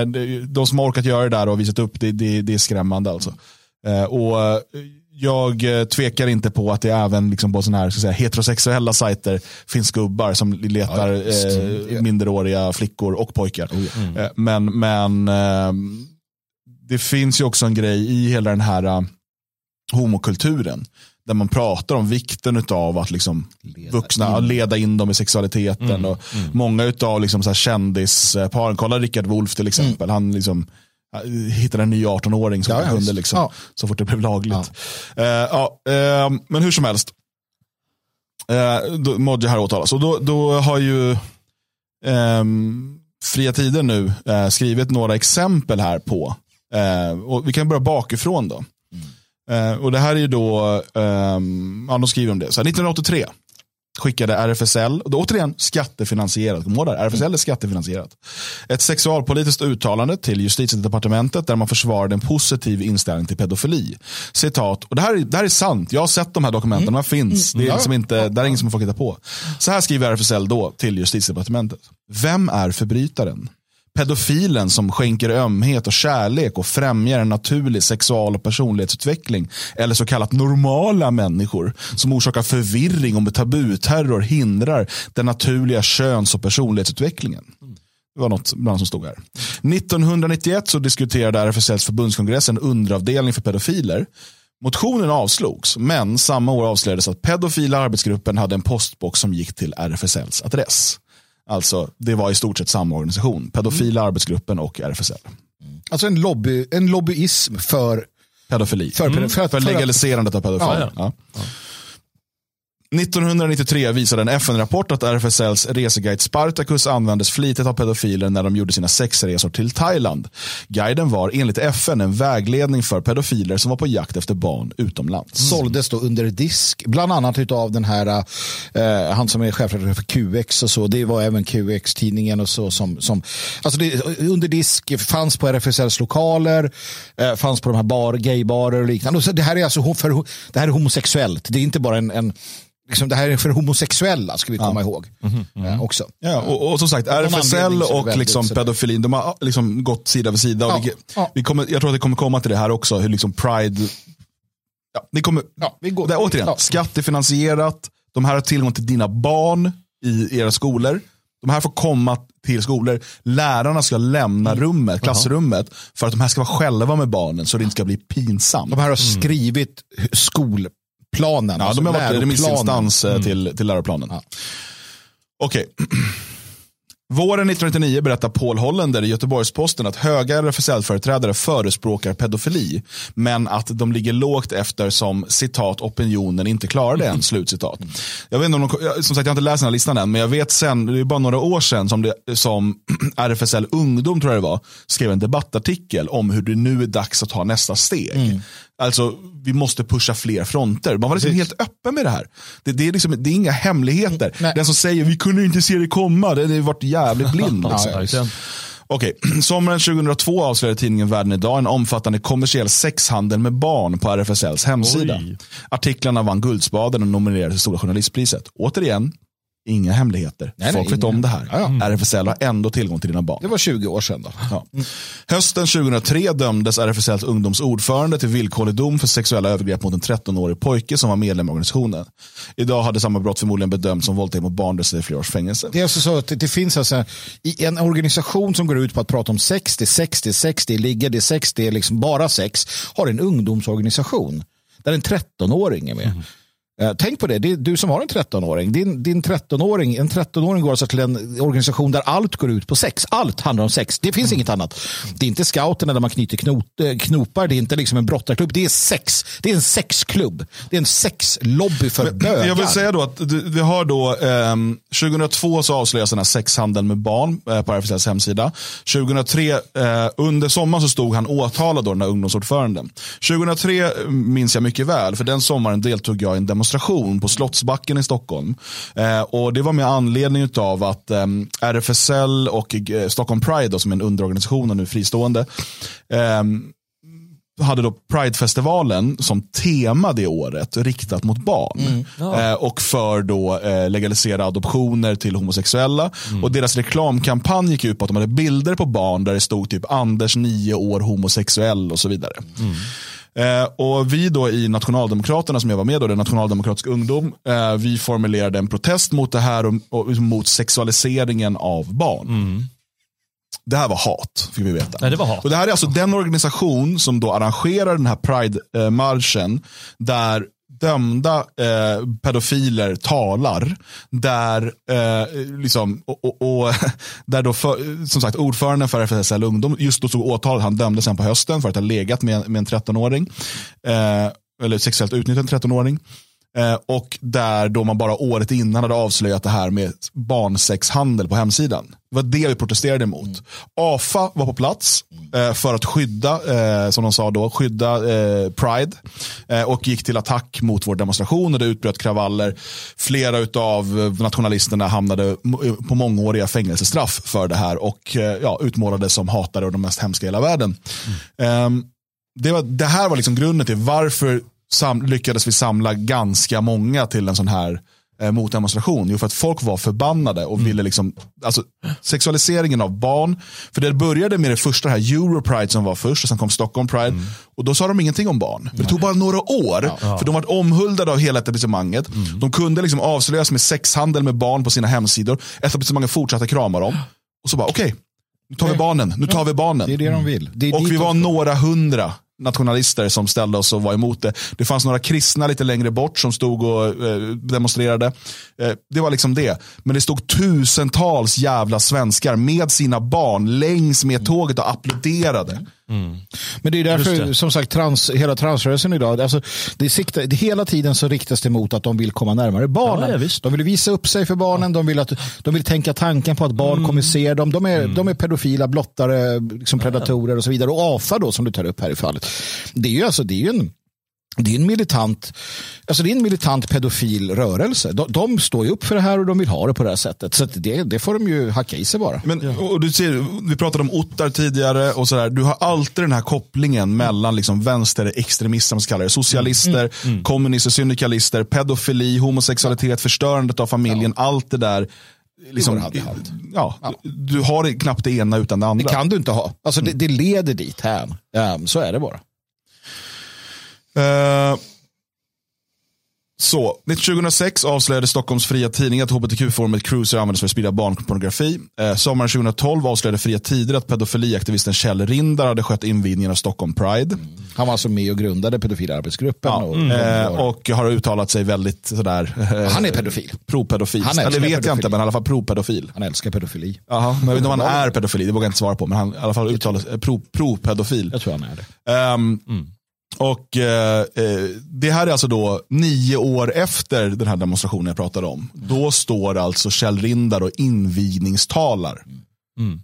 eh, det- de som har orkat göra det där och visat upp det, det, det är skrämmande. Alltså. Eh, och eh, jag eh, tvekar inte på att det även liksom på såna här ska säga, heterosexuella sajter finns gubbar som letar Ja, visst. eh, minderåriga flickor och pojkar. Eh, men men eh, det finns ju också en grej i hela den här eh, homokulturen där man pratar om vikten av att liksom vuxna leda in dem i sexualiteten. och Många av liksom så här kändisparen, kolla Rickard Wolff till exempel, han liksom hittade en ny 18-åring som Ja, kunde liksom, Ja. så fort det blev lagligt. Ja, eh, men hur som helst, eh, då, Modja här åtalas. Och då, då har ju ehm, Fria Tider nu eh, skrivit några exempel här på, eh, och vi kan börja bakifrån då. Eh, och det här är ju då, ehm, ja, de skriver om det. Så här, 1983 skickade RFSL, och då återigen skattefinansierat, kom här, RFSL är skattefinansierat. Ett sexualpolitiskt uttalande till justitiedepartementet där man försvarade en positiv inställning till pedofili. Citat, och det här, är- det här är sant, jag har sett de här dokumenten, de här finns, det är liksom inte, det är ingen som får hitta på. Så här skriver RFSL då till justitiedepartementet. Vem är förbrytaren? Pedofilen som skänker ömhet och kärlek och främjar en naturlig sexual och personlighetsutveckling. Eller så kallat normala människor som orsakar förvirring och med tabuterror hindrar den naturliga köns och personlighetsutvecklingen. Det var något bland som stod här. 1991 så diskuterade RFSLs förbundskongress en underavdelning för pedofiler. Motionen avslogs, men samma år avslöjades att pedofila arbetsgruppen hade en postbox som gick till RFSLs adress. Alltså, det var i stort sett samma organisation. Pedofila arbetsgruppen och RFSL. alltså en, lobby, en lobbyism för Pedofili. För- Mm. för- för, för- legaliserandet av pedofili. Ja, Ja, 1993 visade en FN-rapport att RFSLs reseguide Spartacus användes flitigt av pedofiler när de gjorde sina sexresor till Thailand. Guiden var enligt FN en vägledning för pedofiler som var på jakt efter barn utomlands. Mm. Såldes då under disk, bland annat av den här, eh, han som är chefredaktör för QX och så, det var även QX-tidningen och så som, som alltså det, under disk fanns på RFSLs lokaler, eh, fanns på de här bar, gaybarer och liknande. Och så det här är alltså för, det här är homosexuellt, det är inte bara en, en liksom, det här är för homosexuella, ska vi komma ja. ihåg. Mm -hmm. också. Ja, och, och som sagt, RFSL och liksom pedofilin, de har liksom gått sida vid sida. Ja. Vi, ja. vi kommer, jag tror att det kommer komma till det här också, hur liksom Pride, ja, det kommer, ja, vi går. Det, återigen, ja. skattefinansierat, de här har tillgång till dina barn i era skolor. De här får komma till skolor. Lärarna ska lämna mm. rummet, klassrummet för att de här ska vara själva med barnen så det inte ska bli pinsamt. De här har skrivit skol planen. Ja, alltså de har varit remissinstans mm. till, till läroplanen. Ja. Okej. Okay. Våren 1999 berättar Paul Hollander i Göteborgs-Posten att höga RFSL-företrädare förespråkar pedofili, men att de ligger lågt efter som citat opinionen inte klarar det än. Slutcitat. Jag vet inte om de, som sagt, jag har inte läst den här listan än, men jag vet sen, det är bara några år sedan som, det, som RFSL Ungdom, tror jag det var, skrev en debattartikel om hur det nu är dags att ta nästa steg. Mm. Alltså, vi måste pusha fler fronter. Man var liksom helt öppen med det här. Det, det, är, liksom, det är inga hemligheter. Nej. Den som säger vi kunde inte se det komma, det har varit jävligt blind. Liksom. Okej, sommaren 2002 avslöjade tidningen Världen idag en omfattande kommersiell sexhandel med barn på RFSLs hemsida. Oj. Artiklarna vann Guldspaden och nominerades till Stora Journalistpriset. Återigen, Inga hemligheter. Nej, Folk nej, vet inga. om det här. Ja, ja. RFSL har ändå tillgång till dina barn. Det var 20 år sedan. Då. Ja. Hösten 2003 dömdes RFSLs ungdomsordförande till villkorlig dom för sexuella övergrepp mot en 13-årig pojke som var medlem i organisationen. Idag hade samma brott förmodligen bedömts som våldtäkt mot barn, det flera års fängelse. Det är alltså så att det finns alltså, i en organisation som går ut på att prata om sex, det är sex, det är sex, det är ligga, det är sex, det är liksom bara sex, har en ungdomsorganisation där en 13-åring är med. Mm. Eh, tänk på det, det du som har en 13-åring. Din, din 13-åring, en 13-åring går alltså till en organisation där allt går ut på sex. Allt handlar om sex. Det finns mm. inget annat. Det är inte scouterna där man knyter knot, eh, knopar. Det är inte liksom en brottarklubb. Det är sex. Det är en sexklubb. Det är en sexlobby för Men, bögar. Jag vill säga då att vi har då eh, 2002 så avslöjas den här sexhandeln med barn eh, på RFSLs hemsida. 2003 eh, under sommaren så stod han åtalad då den här ungdomsordföranden. 2003 minns jag mycket väl för den sommaren deltog jag i en demonstration demonstration på Slottsbacken i Stockholm. Eh, och Det var med anledning av att eh, RFSL och Stockholm Pride, då, som är en underorganisation och nu fristående, eh, hade då Pridefestivalen som tema det året riktat mot barn. Mm. Ja. Eh, och för då eh, legalisera adoptioner till homosexuella. Mm. Och deras reklamkampanj gick ut på att de hade bilder på barn där det stod typ Anders nio år homosexuell och så vidare. Mm. Eh, och vi då i Nationaldemokraterna som jag var med då, den nationaldemokratisk ungdom, eh, vi formulerade en protest mot det här och, och mot sexualiseringen av barn. Mm. Det här var hat, fick vi veta. Nej, det, var hat. Och det här är alltså den organisation som då arrangerar den här Pride-marschen där dömda eh, pedofiler talar. Där, eh, liksom, och, och, och, där då för, som sagt, ordföranden för FSL Ungdom just då stod åtalad. Han dömdes sen på hösten för att ha legat med, med en 13-åring. Eh, eller sexuellt utnyttjat en 13-åring. Eh, och där då man bara året innan hade avslöjat det här med barnsexhandel på hemsidan. Det var det vi protesterade emot. Mm. AFA var på plats eh, för att skydda, eh, som de sa då, skydda Pride. Och gick till attack mot vår demonstration och det utbröt kravaller. Flera av nationalisterna hamnade på mångåriga fängelsestraff för det här och ja, utmålades som hatare och de mest hemska i hela världen. Mm. Ehm, det, var, det här var liksom grunden till varför sam, lyckades vi samla ganska många till en sån här eh, motdemonstration. Jo, för att folk var förbannade och mm. ville liksom, alltså sexualiseringen av barn. För det började med det första här Europride som var först och sen kom Stockholm Pride. Mm. Och då sa de ingenting om barn. Det tog bara några år. Ja. För de var omhuldade av hela etablissemanget. Mm. De kunde liksom avslöjas med sexhandel med barn på sina hemsidor. Etablissemanget fortsatte krama dem. Och så bara, okej, okay, nu tar vi barnen. Nu tar vi barnen. Det är det de vill. Det och vi var några hundra nationalister som ställde oss och var emot det. Det fanns några kristna lite längre bort som stod och eh, demonstrerade. Eh, det var liksom det. Men det stod tusentals jävla svenskar med sina barn längs med tåget och applåderade. Men det är därför, det. som sagt, trans, hela transrörelsen idag, alltså, det siktar, det, hela tiden så riktas det mot att de vill komma närmare barnen. Ja, ja, de vill visa upp sig för barnen, de, vill att, de vill tänka tanken på att barn Mm. kommer se dem. De är, de är pedofila, blottare, liksom predatorer och så vidare. Och AFA då, som du tar upp här i fallet. Det är ju, alltså, det är ju en det är en militant, alltså det är en militant pedofil rörelse. De, de står ju upp för det här och de vill ha det på det här sättet. Så det, det får de ju hacka i sig bara. Men, och du ser, vi pratade om Ottar tidigare. och sådär. Du har alltid den här kopplingen mellan liksom vänsterextremister, som man ska kalla det, socialister, kommunister, syndikalister, pedofili, homosexualitet, förstörandet av familjen. Allt det där. Liksom, hand i hand. Ja, Du, du har knappt det ena utan det Det andra. kan du inte ha. Alltså det, det leder dit här. Um, så är det bara. Eh, så, 2006 avslöjade Stockholms Fria Tidning att hbtq-forumet Cruiser användes för att sprida barnpornografi. Eh, sommaren 2012 avslöjade Fria Tider att pedofiliaktivisten Kjell Rindar hade skött invigningen av Stockholm Pride. Han var alltså med och grundade pedofilarbetsgruppen. Ja, Och, eh, och har uttalat sig väldigt sådär. eh, Han är pedofil. Pro-pedofil. Han Eller vet jag pedofili. inte, men i alla fall pro-pedofil. Han älskar pedofili. Jaha, men jag vet inte om han är pedofil, det vågar jag inte svara på. Men han i alla fall uttalar sig, eh, pro- pro-pedofil. Jag tror han är det. Ehm, Och eh, eh, Det här är alltså då nio år efter den här demonstrationen jag pratade om. Då står alltså Kjell Rindar och invigningstalar Mm.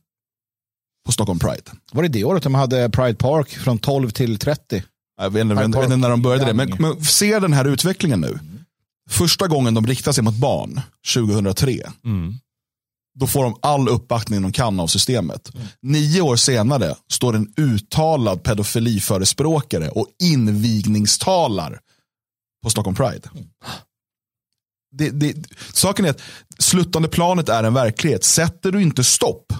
på Stockholm Pride. Var det det året de hade Pride Park från 12 till 30? Jag vet inte, jag vet inte när de började det, men, men se den här utvecklingen nu. Första gången de riktar sig mot barn, 2003, Mm då får de all uppbackning de kan av systemet. Nio år senare står en uttalad pedofiliförespråkare och invigningstalar på Stockholm Pride. Det, det, saken är att sluttande planet är en verklighet. Sätter du inte stopp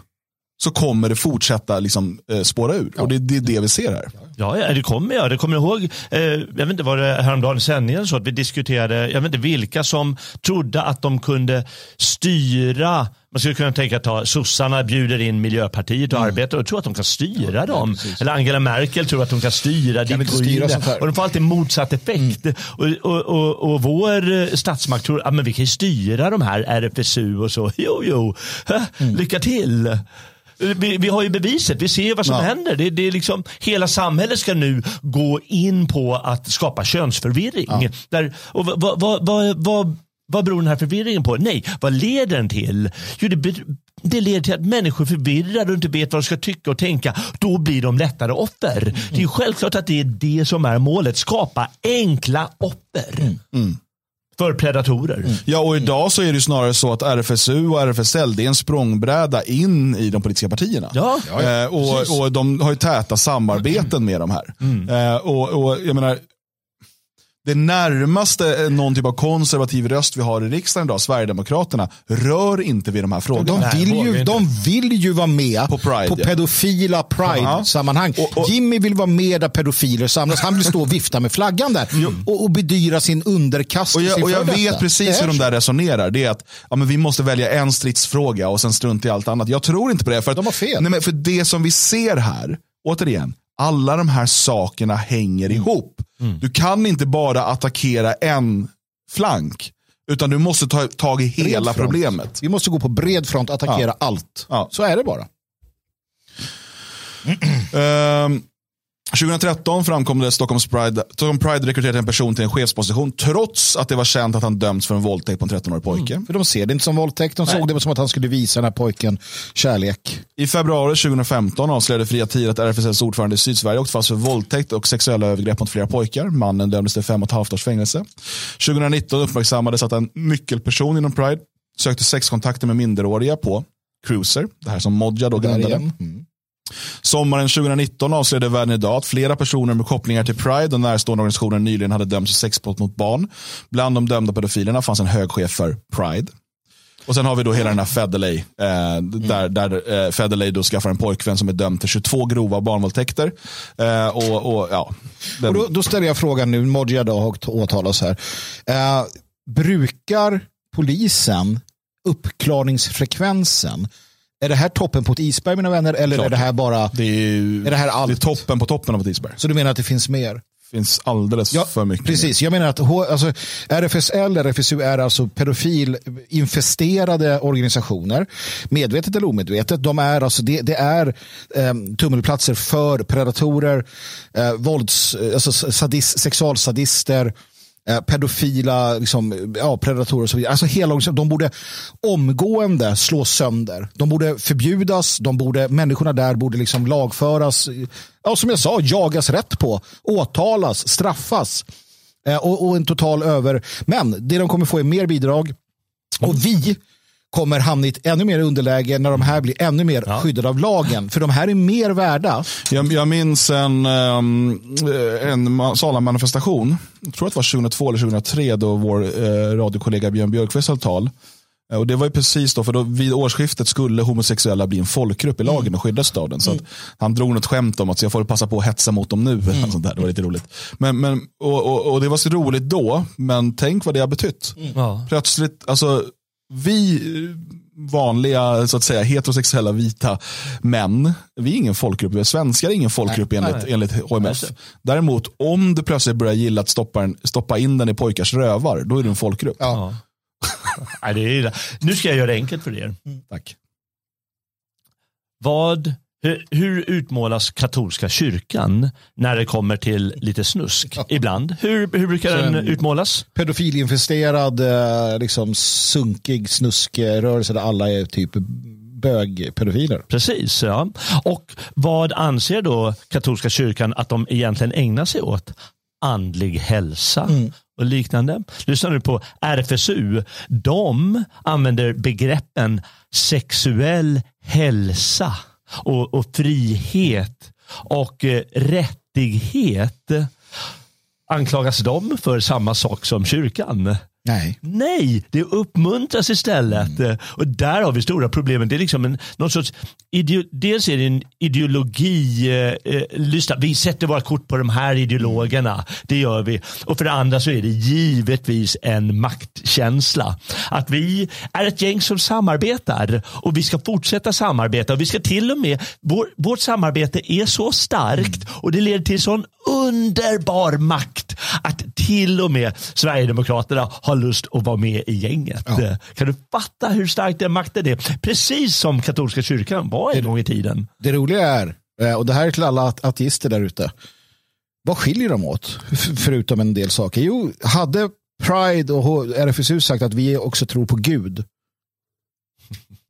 så kommer det fortsätta liksom, eh, spåra ur. Och det, det är det vi ser här. Ja, ja, det kommer jag. Det kommer jag ihåg. Eh, jag vet inte, var det häromdagen i sändningen så att vi diskuterade, jag vet inte vilka som trodde att de kunde styra man skulle kunna tänka att sossarna bjuder in Miljöpartiet och arbetar och tror att de kan styra dem. Eller Angela Merkel tror att de kan styra Kan styra. Och de får alltid motsatt effekt. Och, och, och, och vår eh, statsmakt tror att vi kan styra de här RFSU och så. Jo, jo, lycka till. Vi, vi har ju beviset, vi ser ju vad som Ja. händer. Det, det är liksom, hela samhället ska nu gå in på att skapa könsförvirring. Där, och vad, vad, vad, vad, vad, beror den här förvirringen på? Nej, vad leder den till? Jo, det, det leder till att människor är förvirrade och inte vet vad de ska tycka och tänka. Då blir de lättare offer. Det är självklart att det är det som är målet. Skapa enkla offer. För predatorer. Ja, och idag så är det snarare så att RFSU och RFSL det är en språngbräda in i de politiska partierna. Ja. Eh, och, och de har ju täta samarbeten med de här. Eh, och, och jag menar, det närmaste någon typ av konservativ röst vi har i riksdagen idag, Sverigedemokraterna, rör inte vid de här frågorna. De vill, ju, de vill ju vara med På Pride, ja. pedofila Pride-sammanhang. Och- och- Jimmy vill vara med där pedofiler samlas. Han vill stå och vifta med flaggan där och, och bedyra sin Och underkastelse jag, och jag vet detta. precis hur de där resonerar. Det är att ja, men vi måste välja en stridsfråga och sen strunta i allt annat. Jag tror inte på det. För att, De har fel. Nej, men för det som vi ser här, återigen, alla de här sakerna hänger Mm. ihop. Du kan inte bara attackera en flank. Utan du måste ta tag i hela problemet. Vi måste gå på bred front och attackera allt. Ja. Så är det bara. Ehm, 2013 framkom det att Stockholms Pride, Stockholm Pride rekryterade en person till en chefsposition trots att det var känt att han dömts för en våldtäkt på en 13-årig pojke. För de ser det inte som våldtäkt. De såg det som att han skulle visa den här pojken kärlek. I februari 2015 avslöjade Fria Tider att RFSLs ordförande i Sydsverige åkt fast för våldtäkt och sexuella övergrepp mot flera pojkar. Mannen dömdes till fem och ett halvt års fängelse. 2019 uppmärksammades att en nyckelperson inom Pride sökte sexkontakter med minderåriga på Cruiser, det här som Modja då grundade. Mm. Sommaren 2019 avslöjade Världen idag att flera personer med kopplingar till Pride och närstående organisationer nyligen hade dömts för sexbrott mot barn. Bland de dömda pedofilerna fanns en hög chef för Pride. Och sen har vi då hela den här Federley, eh, där, där eh, Federley då skaffar en pojkvän som är dömd till 22 grova barnvåldtäkter. Eh, och, och, ja, den, Och då, då ställer jag frågan nu, Modja då har åtalats här. Eh, brukar polisen uppklarningsfrekvensen, är det här toppen på ett isberg mina vänner eller Klart. är det här bara, det, är, är det här allt? det är toppen på toppen av ett isberg. så du menar att det finns mer? finns alldeles Ja, för mycket. Precis, jag menar att H, alltså, RFSL, RFSU är alltså pedofilinfesterade organisationer. Medvetet eller omedvetet. De är alltså, det, det är eh, tummelplatser för predatorer, eh, vålds, eh, alltså sadis, sexualsadister, eh, pedofila liksom, ja, predatorer och så vidare. Alltså hela de borde omgående slås sönder. De borde förbjudas, de borde, människorna där borde liksom lagföras. Ja, som jag sa, jagas rätt på, åtalas, straffas. Eh, och, och en total över... Men det de kommer få är mer bidrag och vi kommer hamna i ett ännu mer underläge när de här blir ännu mer skyddade av lagen. För de här är mer värda. Jag, jag minns en, um, en ma- Sala-manifestation, jag tror att det var 2002 eller 2003 då vår eh, radiokollega Björn Björkqvist höll tal. Eh, Och det var ju precis då, för då vid årsskiftet skulle homosexuella bli en folkgrupp i lagen och skyddas av den. Så att han drog något skämt om att så jag får passa på att hetsa mot dem nu. något Sånt där. Det var lite roligt. Men, men, och, och, och det var så roligt då, men tänk vad det har betytt. Ja. Plötsligt, alltså vi vanliga så att säga heterosexuella vita män, vi är ingen folkgrupp, vi är svenskar är ingen folkgrupp enligt, enligt HMF. Däremot om du plötsligt börjar gilla att stoppa, en, stoppa in den i pojkars rövar, då är du en folkgrupp. Ja. Nej, det är, nu ska jag göra det enkelt för er. Tack. Vad, hur, hur utmålas katolska kyrkan när det kommer till lite snusk ibland? Hur, hur brukar den utmålas? Pedofilinfesterad, eh, liksom sunkig snuskrörelse där alla är typ bögpedofiler. Precis, ja. Och vad anser då katolska kyrkan att de egentligen ägnar sig åt? Andlig hälsa och liknande. Lyssna nu på RFSU. De använder begreppen sexuell hälsa och, och frihet och eh, rättighet. Anklagas de för samma sak som kyrkan? Nej. Nej, det uppmuntras istället. Mm. Och där har vi stora problemen. Det är liksom en, någon sorts ideo, dels är det en ideologi, eh, eh, lyssna, vi sätter våra kort på de här ideologerna. Det gör vi. Och för det andra så är det givetvis en maktkänsla. Att vi är ett gäng som samarbetar och vi ska fortsätta samarbeta. Och vi ska till och med, vår, vårt samarbete är så starkt och det leder till sån underbar makt att till och med Sverigedemokraterna har lust att vara med i gänget. Eh, Kan du fatta hur stark den makten är? Precis som katolska kyrkan var en gång i tiden. Det roliga är, eh, och det här är till alla at- ateister där ute, vad skiljer de åt? Förutom en del saker. Jo, hade Pride och RFSU sagt att vi också tror på Gud.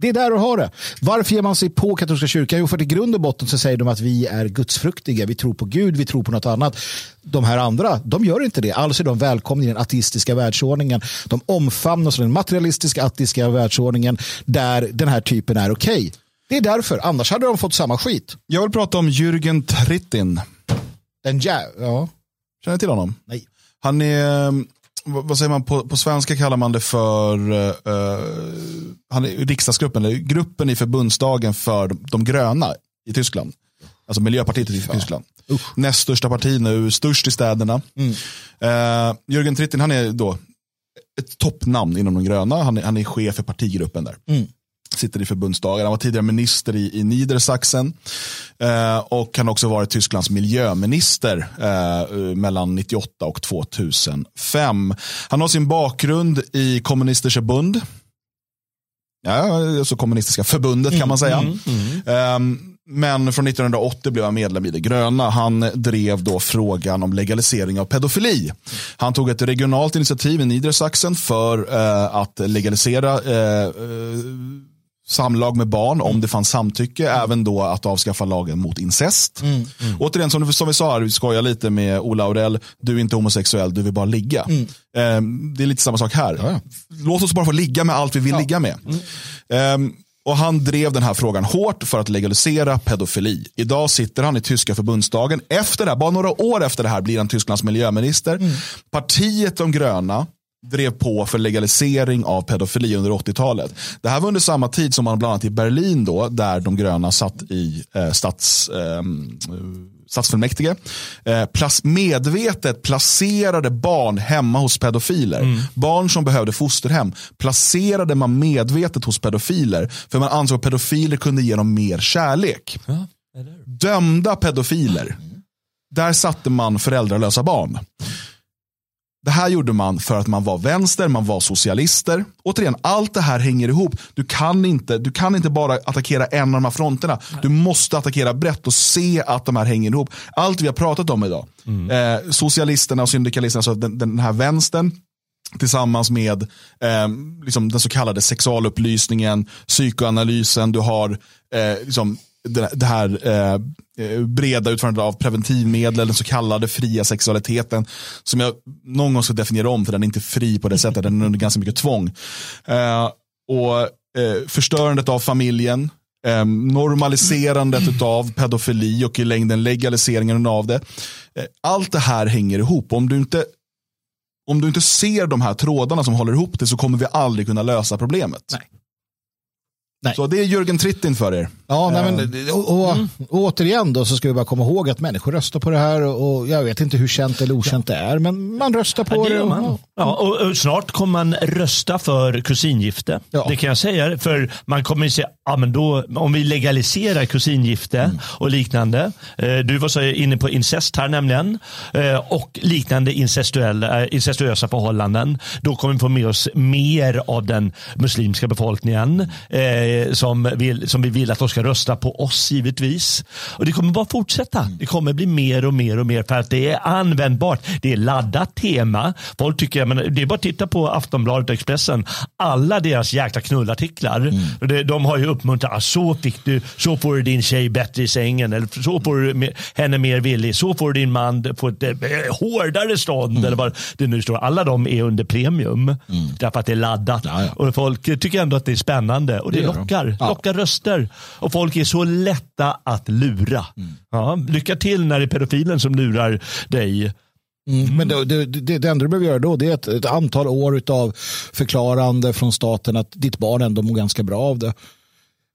Det är där du har det. Varför ger man sig på katolska kyrkan? Jo, för i grund och botten så säger de att vi är gudsfruktiga. Vi tror på Gud, vi tror på något annat. De här andra, de gör inte det. Alltså är de välkomna i den ateistiska världsordningen. De omfamnas av den materialistiska ateistiska världsordningen där den här typen är okej. Det är därför, annars hade de fått samma skit. Jag vill prata om Jürgen Trittin. Den jä... Ja. Känner ni till honom? Nej. Han är, eh, vad säger man, på, på svenska kallar man det för eh, han är riksdagsgruppen, eller gruppen i förbundsdagen för de, gröna i Tyskland. Alltså Miljöpartiet i Tyskland. Näst största parti nu, störst i städerna. Eh, Jürgen Trittin, han är då ett toppnamn inom de gröna. Han är, han är chef för partigruppen där. Sitter i förbundsdagen. Han var tidigare minister i, i Niedersachsen. Eh, och han har också varit Tysklands miljöminister eh, mellan 98 och 2005. Han har sin bakgrund i Kommunistische Bund. Ja, alltså kommunistiska förbundet kan man säga. Ehm, men från 1980 blev han medlem i det gröna. Han drev då frågan om legalisering av pedofili. Han tog ett regionalt initiativ i Niedersachsen för eh, att legalisera eh, eh, samlag med barn om det fanns samtycke. Även då att avskaffa lagen mot incest. Återigen, som, som vi sa här, vi skojar lite med Ola Aurell. Du är inte homosexuell, du vill bara ligga. Ehm, det är lite samma sak här. Låt oss bara få ligga med allt vi vill ligga med. Ehm, och Han drev den här frågan hårt för att legalisera pedofili. Idag sitter han i tyska förbundsdagen. Efter det här, bara några år efter det här blir han Tysklands miljöminister. Partiet De gröna drev på för legalisering av pedofili under 80-talet. Det här var under samma tid som man bland annat i Berlin då, där de gröna satt i eh, stats, ehm, eh, stadsfullmäktige, eh, plas, medvetet placerade barn hemma hos pedofiler. Barn som behövde fosterhem placerade man medvetet hos pedofiler för man ansåg att pedofiler kunde ge dem mer kärlek. Dömda pedofiler där satte man föräldralösa barn. Det här gjorde man för att man var vänster, man var socialister. Återigen, allt det här hänger ihop. Du kan inte, du kan inte bara attackera en av de här fronterna. Du måste attackera brett och se att de här hänger ihop. Allt vi har pratat om idag. Mm. Eh, socialisterna och syndikalisterna, alltså den, den här vänstern tillsammans med eh, liksom den så kallade sexualupplysningen, psykoanalysen, du har eh, liksom det, här eh, eh, breda utförandet av preventivmedel, den så kallade fria sexualiteten, som jag någon gång ska definiera om, för den är inte fri på det sättet, den är under ganska mycket tvång. Eh, och eh, förstörandet av familjen, eh, normaliserandet av pedofili och i längden legaliseringen av det. Eh, allt det här hänger ihop. Om du inte om du inte ser de här trådarna som håller ihop det så kommer vi aldrig kunna lösa problemet. Nej. Nej. Så det är Jörgen Trittin för er. Ja, nej, men, och, och, mm. och, återigen då så ska vi bara komma ihåg att människor röstar på det här och jag vet inte hur känt eller okänt det är, men man röstar på ja, det. det man. Ja, och, och, snart kommer man rösta för kusingifte. Ja. Det kan jag säga, för man kommer säga, ja, men då, om vi legaliserar kusingifte mm. och liknande. Eh, du var så inne på incest här nämligen eh, och liknande incestuella, eh, incestuösa förhållanden. Då kommer vi få med oss mer av den muslimska befolkningen som, vill, som vi vill att de ska rösta på oss givetvis. Och det kommer bara fortsätta. Mm. Det kommer bli mer och mer och mer för att det är användbart. Det är laddat tema. Folk tycker, men det är bara att titta på Aftonbladet och Expressen. Alla deras jäkla knullartiklar. Mm. De har ju uppmuntrat, ah, så fick du, så får du din tjej bättre i sängen. Eller så får du henne mer villig. Så får du din man på ett äh, hårdare stånd. Mm. Eller vad det nu står. Alla de är under premium. Mm. Därför att det är laddat. Ja, ja. Och folk tycker ändå att det är spännande. Och det, det lockar. Ja. Lockar röster. Och folk är så lätta att lura. Mm. Ja, lycka till när det är pedofilen som lurar dig. Mm, men det, det, det, det enda du behöver göra då det är ett, ett antal år av förklarande från staten att ditt barn ändå mår ganska bra av det.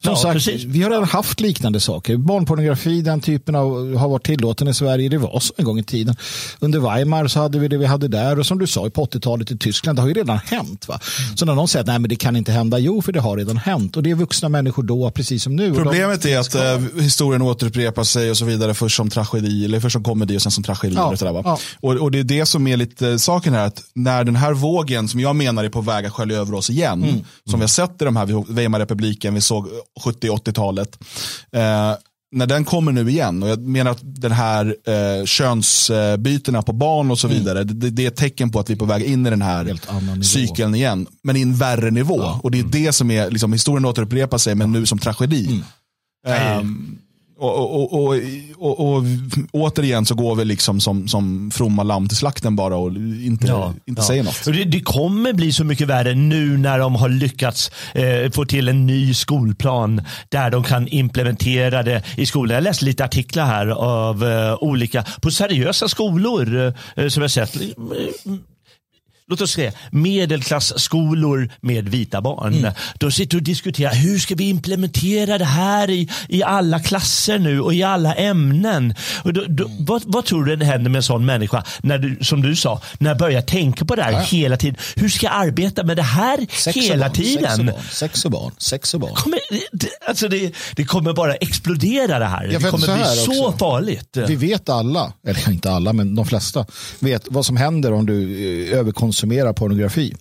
Som ja, sagt, precis. vi har redan haft liknande saker. Barnpornografi, den typen av, har varit tillåten i Sverige. Det var så en gång i tiden. Under Weimar så hade vi det vi hade där och som du sa på 80-talet i Tyskland, det har ju redan hänt. Va? Mm. Så när någon säger att det kan inte hända, jo för det har redan hänt. Och det är vuxna människor då, precis som nu. Problemet är att äh, historien återupprepar sig och så vidare, först som tragedi, eller först som komedi och sen som tragedi. Ja, och, va? Ja. Och, och, det är det som är lite saken här, att när den här vågen, som jag menar är på väg att skölja över oss igen, mm. som mm. vi har sett i de här Weimarrepubliken, vi såg 70-80-talet. Eh, när den kommer nu igen, och jag menar att den här eh, könsbytena på barn och så mm. vidare, det, det, är ett tecken på att vi är på väg in i den här cykeln igen. Men i en värre nivå. Ja. Och det är mm. det som är, liksom, historien återupprepar sig, men nu som tragedi. Mm. Um, och, och, och, och, återigen så går vi liksom som, som fromma lamm till slakten bara och inte, ja, inte ja. säger något. Det, det, kommer bli så mycket värre nu när de har lyckats eh, få till en ny skolplan där de kan implementera det i skolan. Jag läste lite artiklar här av eh, olika, på seriösa skolor eh, som jag sett låt oss säga medelklassskolor med vita barn. Mm. De sitter och diskuterar hur ska vi implementera det här i, i alla klasser nu och i alla ämnen. Och då, då, mm. vad, vad, tror du det händer med en sån människa när du, som du sa, när jag börjar tänka på det här ja. hela tiden. Hur ska jag arbeta med det här sex hela barn, tiden? Sex och barn, sex och barn. Kommer, det, alltså det, det kommer bara explodera det här. Det kommer så bli så också. farligt. Vi vet alla, eller inte alla men de flesta, vet vad som händer om du eh, överkonsumerar överkonsumerar pornografi.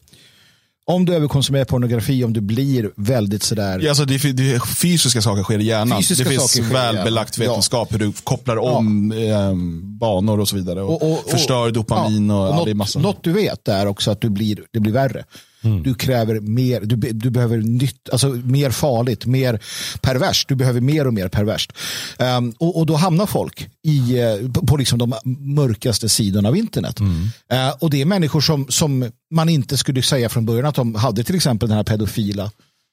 Om du överkonsumerar pornografi, om du blir väldigt sådär... Ja, alltså det, det, fysiska saker sker i hjärnan. Fysiska det finns välbelagt vetenskap ja. hur du kopplar om ja. eh, banor och så vidare. Och, och, och förstör dopamin ja. och, och något, något du vet är också att du blir, det blir värre. Mm. Du kräver mer, du, du behöver nytt, alltså mer farligt, mer perverst. Du behöver mer och mer perverst. Um, och, och, då hamnar folk i, uh, på, på liksom de mörkaste sidorna av internet. Mm. Uh, och det är människor som, som man inte skulle säga från början att de hade till exempel den här pedofila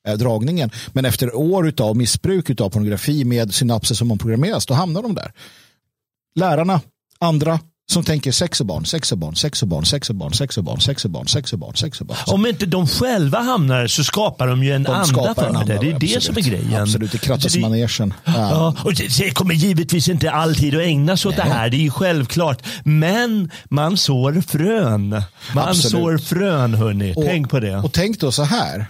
uh, dragningen. Men efter år av missbruk av pornografi med synapser som omprogrammeras, då hamnar de där. Lärarna, andra, som tänker sex och barn, sex och barn, sex och barn, sex och barn, sex och barn, sex och barn, sex och barn, sex och barn. Om inte de själva hamnar så skapar de ju en de anda för det. Det är det som är grejen. Absolut, det krattas manegen. Ja, och det kommer givetvis inte alltid att ägna sig åt det här. Det är ju självklart. Men man sår frön. Man Absolut. sår frön, hörni. Och, tänk på det. Och tänk då så här.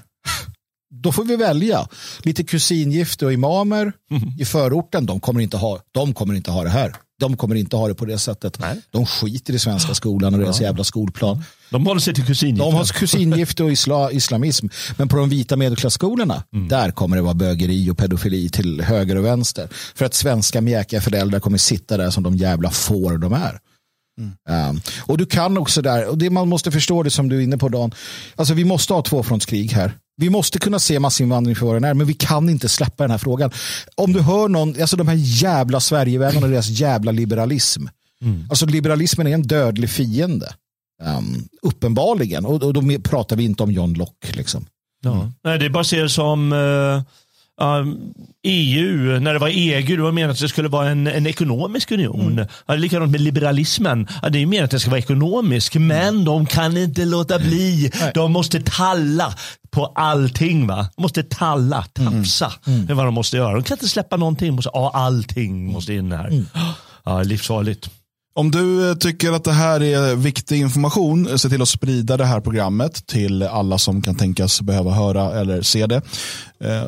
Då får vi välja. Lite kusingifte och imamer mm. i förorten. De kommer inte ha, de kommer inte ha det här. De kommer inte ha det på det sättet. Nej. De skiter i svenska skolan och deras jävla skolplan. De håller sig till kusingifte. De har kusingifte och isla, islamism. Men på de vita medelklasskolorna, där kommer det vara bögeri och pedofili till höger och vänster. För att svenska mjäkiga föräldrar kommer sitta där som de jävla får de är. Um, och du kan också där, och det man måste förstå det som du är inne på Dan, alltså vi måste ha tvåfrontskrig här. Vi måste kunna se massinvandring för vad den är, men vi kan inte släppa den här frågan. Om du hör någon, alltså de här jävla Sverigevännerna och deras jävla liberalism. Alltså liberalismen är en dödlig fiende. Um, uppenbarligen, och, och då pratar vi inte om John Locke. Liksom. Ja. Nej, det är bara att se det som eh, um, EU, när det var EG, det var menat att det skulle vara en, en ekonomisk union. Mm. Ja, likadant med liberalismen. Ja, det är menat att det ska vara ekonomisk, men de kan inte låta bli. De måste talla på allting. va? De måste talla, tafsa. Mm. Det är vad de måste göra. De kan inte släppa någonting. Måste, ja, allting måste in här. Mm. Ja, livsfarligt. Om du eh, tycker att det här är viktig information, eh, se till att sprida det här programmet till alla som kan tänkas behöva höra eller se det. Eh,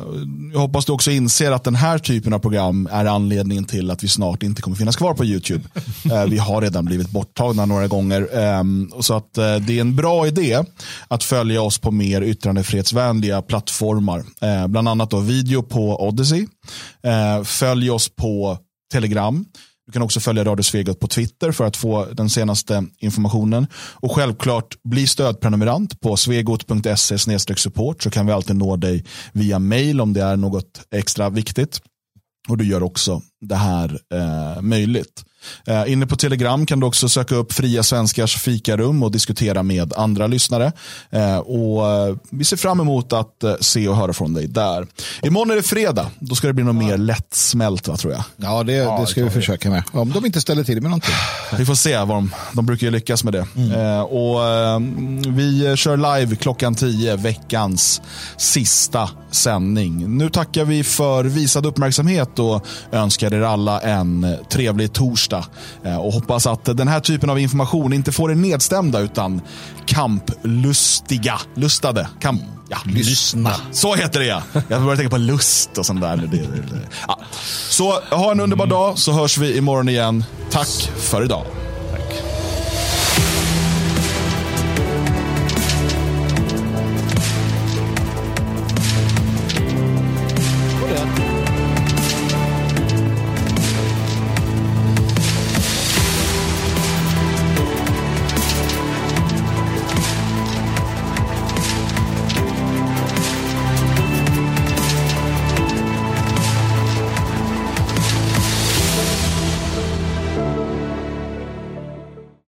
Jag hoppas du också inser att den här typen av program är anledningen till att vi snart inte kommer finnas kvar på YouTube. Vi har redan blivit borttagna några gånger. Ehm, Så att det är en bra idé att följa oss på mer yttrandefrihetsvänliga plattformar. Bland annat då video på Odyssey. Följ oss på Telegram. Du kan också följa Radio Svegot på Twitter för att få den senaste informationen. Och självklart bli stödprenumerant på svegot.se support så kan vi alltid nå dig via mail om det är något extra viktigt. Och du gör också det här eh, möjligt. Eh, inne på Telegram kan du också söka upp Fria Svenskars fikarum och diskutera med andra lyssnare. Eh, och eh, Vi ser fram emot att eh, se och höra från dig där. Imorgon är det fredag. Då ska det bli något mer lättsmält va, tror jag. Ja, det, det ska vi försöka med. Om de inte ställer till med någonting. Vi får se. Vad de, de brukar ju lyckas med det. Eh, och, eh, vi kör live klockan 10, veckans sista sändning. Nu tackar vi för visad uppmärksamhet och önskar er alla en trevlig torsdag. Eh, och hoppas att den här typen av information inte får er nedstämda utan kamplustiga. Lustade. Kamp, ja, lyssna. Så heter det ja. Jag börjar tänka på lust och sånt där. Ja. Så ha en underbar dag så hörs vi imorgon igen. Tack för idag.